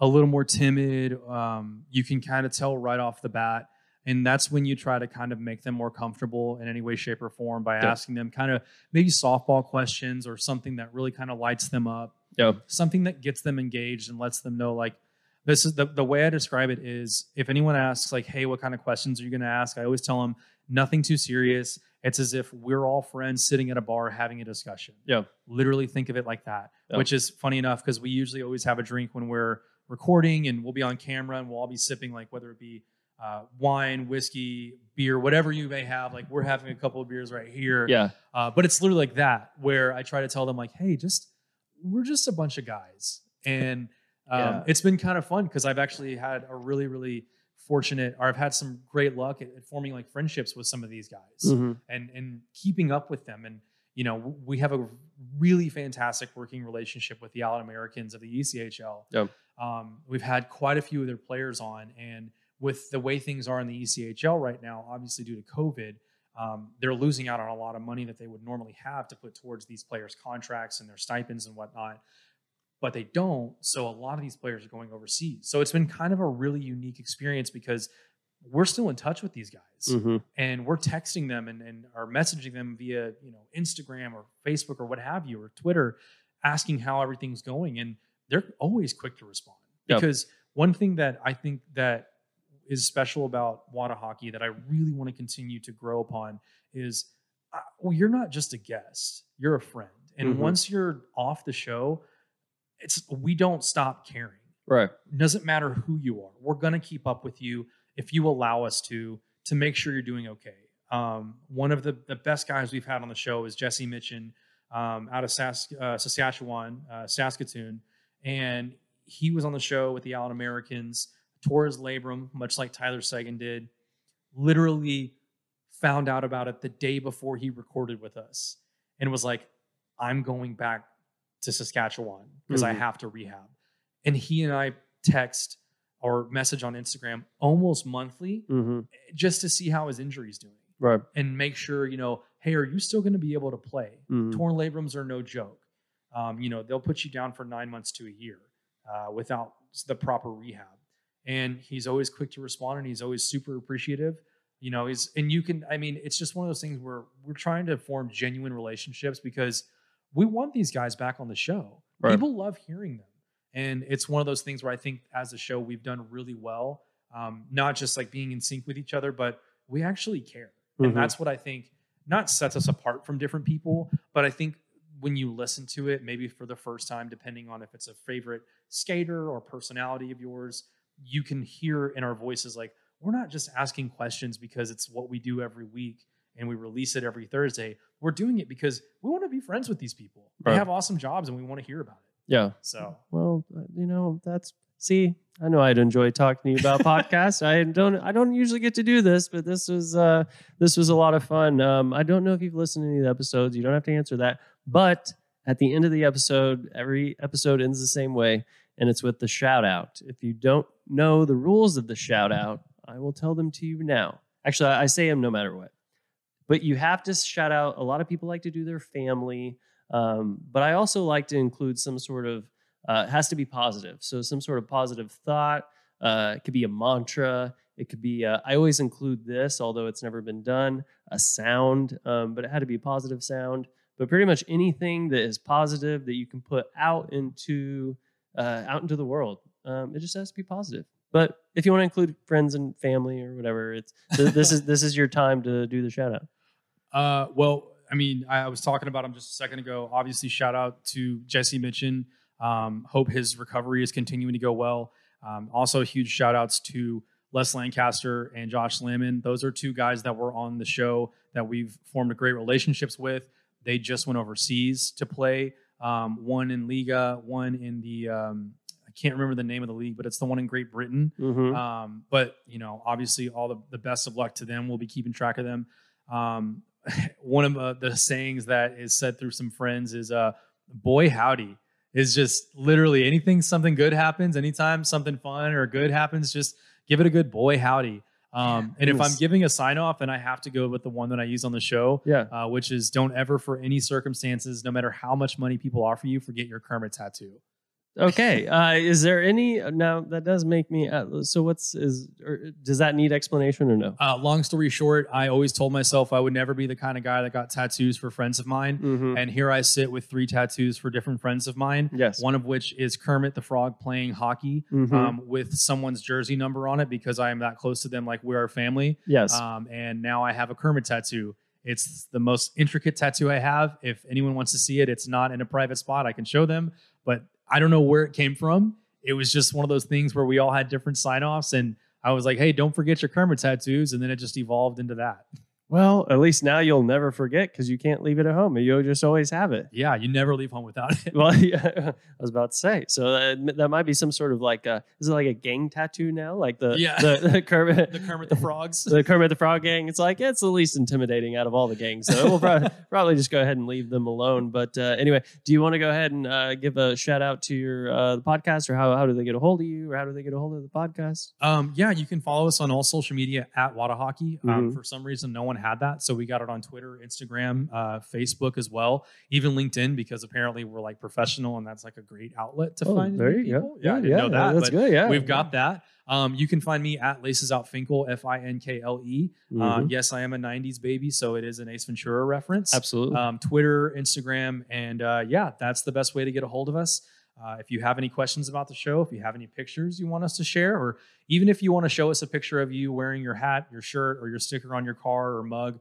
a little more timid, um, you can kind of tell right off the bat. And that's when you try to kind of make them more comfortable in any way, shape, or form by Yeah. asking them kind of maybe softball questions or something that really kind of lights them up, Yeah. something that gets them engaged and lets them know like this is the, the way I describe it is if anyone asks like, hey, what kind of questions are you going to ask? I always tell them nothing too serious. It's as if we're all friends sitting at a bar having a discussion. Yeah. Literally think of it like that, Yeah. which is funny enough because we usually always have a drink when we're recording and we'll be on camera and we'll all be sipping like whether it be uh, wine, whiskey, beer, whatever you may have. Like we're having a couple of beers right here. Yeah. Uh, but it's literally like that where I try to tell them like, hey, just we're just a bunch of guys, and (laughs) um, Yeah. it's been kind of fun because I've actually had a really, really fortunate, or I've had some great luck at, at forming like friendships with some of these guys Mhm. and and keeping up with them. And you know, we have a really fantastic working relationship with the Allen Americans of the ECHL. Yep. Um, we've had quite a few of their players on, and with the way things are in the ECHL right now, obviously due to COVID, um, they're losing out on a lot of money that they would normally have to put towards these players' contracts and their stipends and whatnot. But they don't. So a lot of these players are going overseas. So it's been kind of a really unique experience because we're still in touch with these guys Mhm. and we're texting them and, and are messaging them via you know Instagram or Facebook or what have you or Twitter, asking how everything's going, and they're always quick to respond. Yep. Because one thing that I think that is special about Whatahockey that I really want to continue to grow upon is, uh, well, you're not just a guest; you're a friend, and Mhm. once you're off the show, it's we don't stop caring Right. doesn't matter who you are. We're going to keep up with you if you allow us to to make sure you're doing okay. Um, one of the the best guys we've had on the show is Jesse Mychan um, out of Sask- uh, Saskatchewan, uh, Saskatoon, and he was on the show with the Allen Americans. Tore his labrum, much like Tyler Seguin did. Literally found out about it the day before he recorded with us, and was like, "I'm going back to Saskatchewan because I Mhm. have to rehab." and he and I text or message on Instagram almost monthly hmm just to see how his injury's doing Right. and make sure you know hey are you still going to be able to play Mhm. torn labrums are no joke um, you know they'll put you down for nine months to a year uh, without the proper rehab and he's always quick to respond and he's always super appreciative you know he's and you can i mean it's just one of those things where we're trying to form genuine relationships because we want these guys back on the show Right. people love hearing them and it's one of those things where i think as a show we've done really well um, not just like being in sync with each other but we actually care Mhm. and that's what i think not sets us apart from different people but i think when you listen to it maybe for the first time depending on if it's a favorite skater or personality of yours you can hear in our voices like we're not just asking questions because it's what we do every week and we release it every thursday we're doing it because we want to be friends with these people they have awesome jobs and we want to hear about it Yeah. so Well, uh, you know, that's see, I know I'd enjoy talking to you about podcasts. I don't I don't usually get to do this, but this was uh this was a lot of fun. Um I don't know if you've listened to any of the episodes. You don't have to answer that. But at the end of the episode, every episode ends the same way, and it's with the shout out. If you don't know the rules of the shout out, I will tell them to you now. Actually, I say them no matter what. But you have to shout out. A lot of people like to do their family. Um, but I also like to include some sort of uh, has to be positive. So some sort of positive thought. Uh, it could be a mantra. It could be. Uh, I always include this, although it's never been done. A sound, um, but it had to be a positive sound. But pretty much anything that is positive that you can put out into uh, out into the world, um, it just has to be positive. But if you want to include friends and family or whatever, it's this is this is your time to do the shout out. Uh, well, I mean, I, was talking about him just a second ago. Obviously, shout out to Jesse Mychan. Um, hope his recovery is continuing to go well. Um, also, huge shout outs to Les Lancaster and Josh Lammon. Those are two guys that were on the show that we've formed great relationships with. They just went overseas to play. Um, one in Liga, one in the um, I can't remember the name of the league, but it's the one in Great Britain. Mm-hmm. Um, but you know, obviously, all the, the best of luck to them. We'll be keeping track of them. Um, (laughs) one of uh, the sayings that is said through some friends is uh, "Boy, howdy." Is just literally anything something good happens, anytime something fun or good happens, just give it a good boy howdy. Um, and if I'm giving a sign off, then I have to go with the one that I use on the show, yeah. uh, which is don't ever, for any circumstances, no matter how much money people offer you, forget your Kermit tattoo. Okay. Uh, is there any now that does make me? Uh, so what's is or does that need explanation or no? Uh, long story short, I always told myself I would never be the kind of guy that got tattoos for friends of mine. Mm-hmm. And here I sit with three tattoos for different friends of mine. Yes. One of which is Kermit the Frog playing hockey Mhm. um, with someone's jersey number on it because I am that close to them, like we're a family. yes. Um, and now I have a Kermit tattoo. It's the most intricate tattoo I have. If anyone wants to see it, it's not in a private spot. I can show them, but I don't know where it came from. It was just one of those things where we all had different sign offs. And I was like, hey, don't forget your Kermit tattoos. And then it just evolved into that. Well, at least now you'll never forget because you can't leave it at home. You'll just always have it. Yeah, you never leave home without it. Well, (laughs) yeah, I was about to say. So that, that might be some sort of like a, is it like a gang tattoo now? Like the Yeah. the, the Kermit (laughs) the Kermit the Frogs. (laughs) the Kermit the Frog gang. It's like it's the least intimidating out of all the gangs. So we'll probably, probably just go ahead and leave them alone. But uh, anyway, do you want to go ahead and uh, give a shout out to your uh, the podcast, or how how do they get a hold of you, or how do they get a hold of the podcast? Um, yeah, you can follow us on all social media at Whatahockey. Um, Mhm. for some reason, no one had that. So we got it on Twitter, Instagram, uh, Facebook as well, even LinkedIn because apparently we're like professional and that's like a great outlet to Oh, find there you go. people. Yeah, I didn't know that. That's but good. Yeah, We've got that. Um, you can find me at Laces Out Finkel, F I N K L E. Mhm. Uh, yes, I am a 90s baby, so it is an Ace Ventura reference. absolutely. Um, Twitter, Instagram, and uh, yeah, that's the best way to get a hold of us. Uh, if you have any questions about the show, if you have any pictures you want us to share, or even if you want to show us a picture of you wearing your hat, your shirt, or your sticker on your car or mug,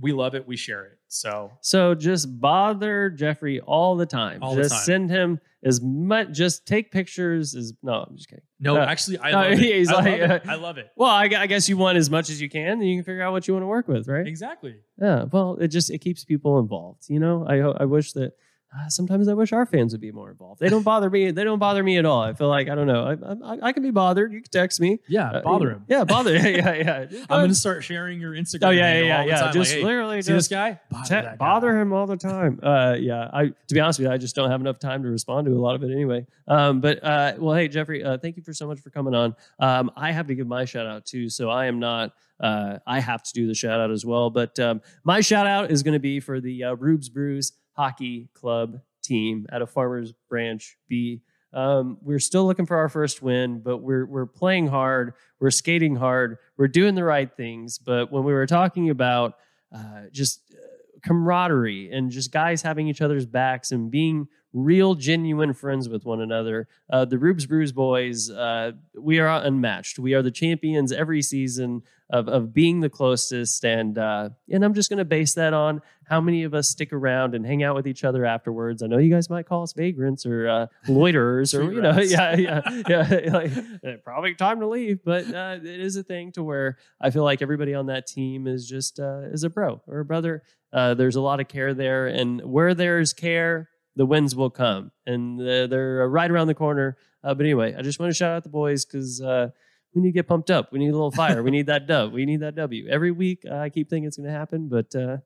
we love it. We share it. So So just bother Jeffrey all the time. All the just time. send him as much. Just take pictures. As no, I'm just kidding. no, Uh, actually, I (laughs) no, love it. I, like, love it. uh, I love it. Well, I, I guess you want as much as you can, and you can figure out what you want to work with, right? Exactly. Yeah. Well, it just it keeps people involved. You know, I I wish that. Uh, sometimes I wish our fans would be more involved. They don't bother me. They don't bother me at all. I feel like I don't know. I, I, I can be bothered. You can text me. Yeah, Uh, bother him. Yeah, bother. (laughs) yeah, yeah. yeah. (laughs) I'm going to start sharing your Instagram. Oh yeah, yeah, the yeah. Just like, hey, literally see this guy? Bother, te- bother him all the time. Uh, yeah, I to be honest with you, I just don't have enough time to respond to a lot of it anyway. Um, but uh, well, hey Jeffrey, uh, thank you for so much for coming on. Um, I have to give my shout out too, so I am not. Uh, I have to do the shout out as well. But um, my shout out is going to be for the uh, Rubes Brews Hockey Club team at a Farmers Branch B. Um, we're still looking for our first win, but we're we're playing hard. We're skating hard. We're doing the right things. But when we were talking about uh, just uh, camaraderie and just guys having each other's backs and being real, genuine friends with one another. Uh, the Rubes Brews boys, uh, we are unmatched. We are the champions every season of, of being the closest. And uh, and I'm just going to base that on how many of us stick around and hang out with each other afterwards. I know you guys might call us vagrants or uh, loiterers or you know, (laughs) yeah, yeah, yeah. (laughs) Like, (laughs) eh, probably time to leave, but uh, it is a thing to where I feel like everybody on that team is just uh, is a bro or a brother. Uh, there's a lot of care there, and where there's care, the wins will come, and uh, they're right around the corner. Uh, but anyway, I just want to shout out the boys because uh, we need to get pumped up. We need a little fire. we need that dub. We need that W every week. Uh, I keep thinking it's going to happen, but uh,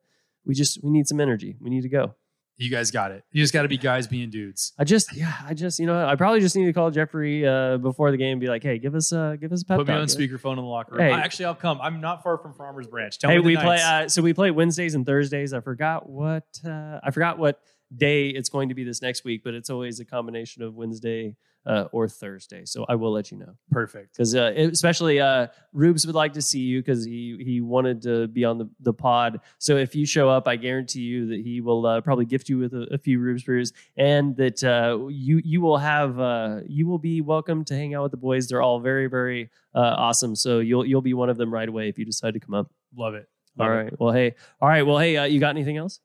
we just we need some energy. We need to go. You guys got it. You just got to be guys being dudes. I just yeah, I just you know I probably just need to call Jeffery uh, before the game and be like, hey, give us uh, give us a pep Put me on speakerphone in the locker room. Hey. I- actually, I'll come. I'm not far from Farmers Branch. Tell hey, we play. nights. Uh, so we play Wednesdays and Thursdays. I forgot what uh, I forgot what day it's going to be this next week, but it's always a combination of Wednesday uh, or Thursday. So I will let you know Perfect. because uh, especially uh, Rubes would like to see you because he he wanted to be on the, the pod. So if you show up, I guarantee you that he will uh, probably gift you with a, a few Rubes brews, and that uh, you you will have uh, you will be welcome to hang out with the boys. They're all very very uh, awesome. So you'll you'll be one of them right away if you decide to come up. Love it. All Love it. Well, hey. All right. Well, hey. Uh, you got anything else?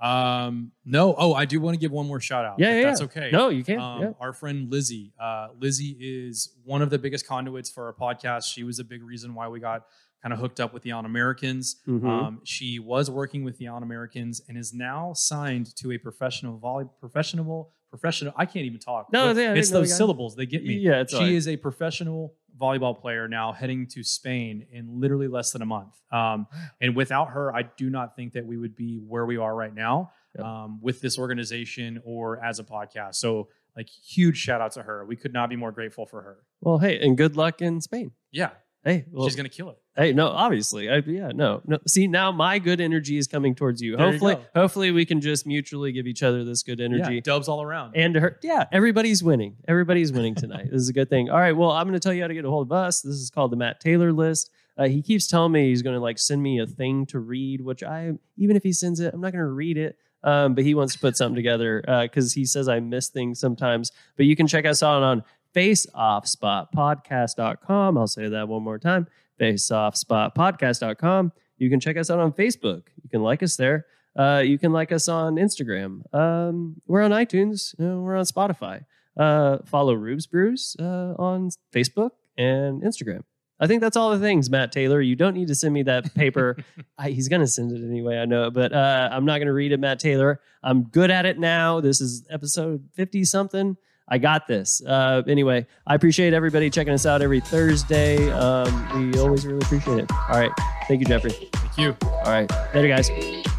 Um, no. Oh, I do want to give one more shout out. Yeah, if yeah, That's yeah. okay. No, you can't. Um, yeah. Our friend Lizzie. Uh, Lizzie is one of the biggest conduits for our podcast. She was a big reason why we got kind of hooked up with the Allen Americans. Mhm. Um, she was working with the Allen Americans and is now signed to a professional volley professional professional. I can't even talk. No, yeah, it's those it. syllables. They get me. Yeah, it's she right. is a professional volleyball player now heading to Spain in literally less than a month. Um, and without her, I do not think that we would be where we are right now Yep. um, with this organization or as a podcast. So, like, huge shout out to her. We could not be more grateful for her. Well, hey, and good luck in Spain. Yeah, Hey, well, she's gonna kill it. hey, no, obviously, I, yeah, no, no. See, now my good energy is coming towards you. There you hopefully, go. hopefully, we can just mutually give each other this good energy. Yeah, dubs all around. And to her, yeah, everybody's winning. Everybody's winning tonight. this is a good thing. All right, well, I'm going to tell you how to get a hold of us. This is called the Matt Taylor list. Uh, he keeps telling me he's going to like send me a thing to read, which I, even if he sends it, I'm not going to read it. Um, but he wants to put something together because he says I miss things sometimes. But you can check us out on faceoffspotpodcast.com. I'll say that one more time faceoffspotpodcast.com. You can check us out on Facebook. You can like us there. Uh, you can like us on Instagram. Um, we're on iTunes. Uh, we're on Spotify. Uh, follow Rubes Brews uh, on Facebook and Instagram. I think that's all the things, Matt Taylor. You don't need to send me that paper. (laughs) I, he's going to send it anyway. I know, but uh, I'm not going to read it, Matt Taylor. I'm good at it now. This is episode 50 something. I got this. Uh, anyway, I appreciate everybody checking us out every Thursday. Um, we always really appreciate it. All right. Thank you, Jeffery. Thank you. All right. Later, guys.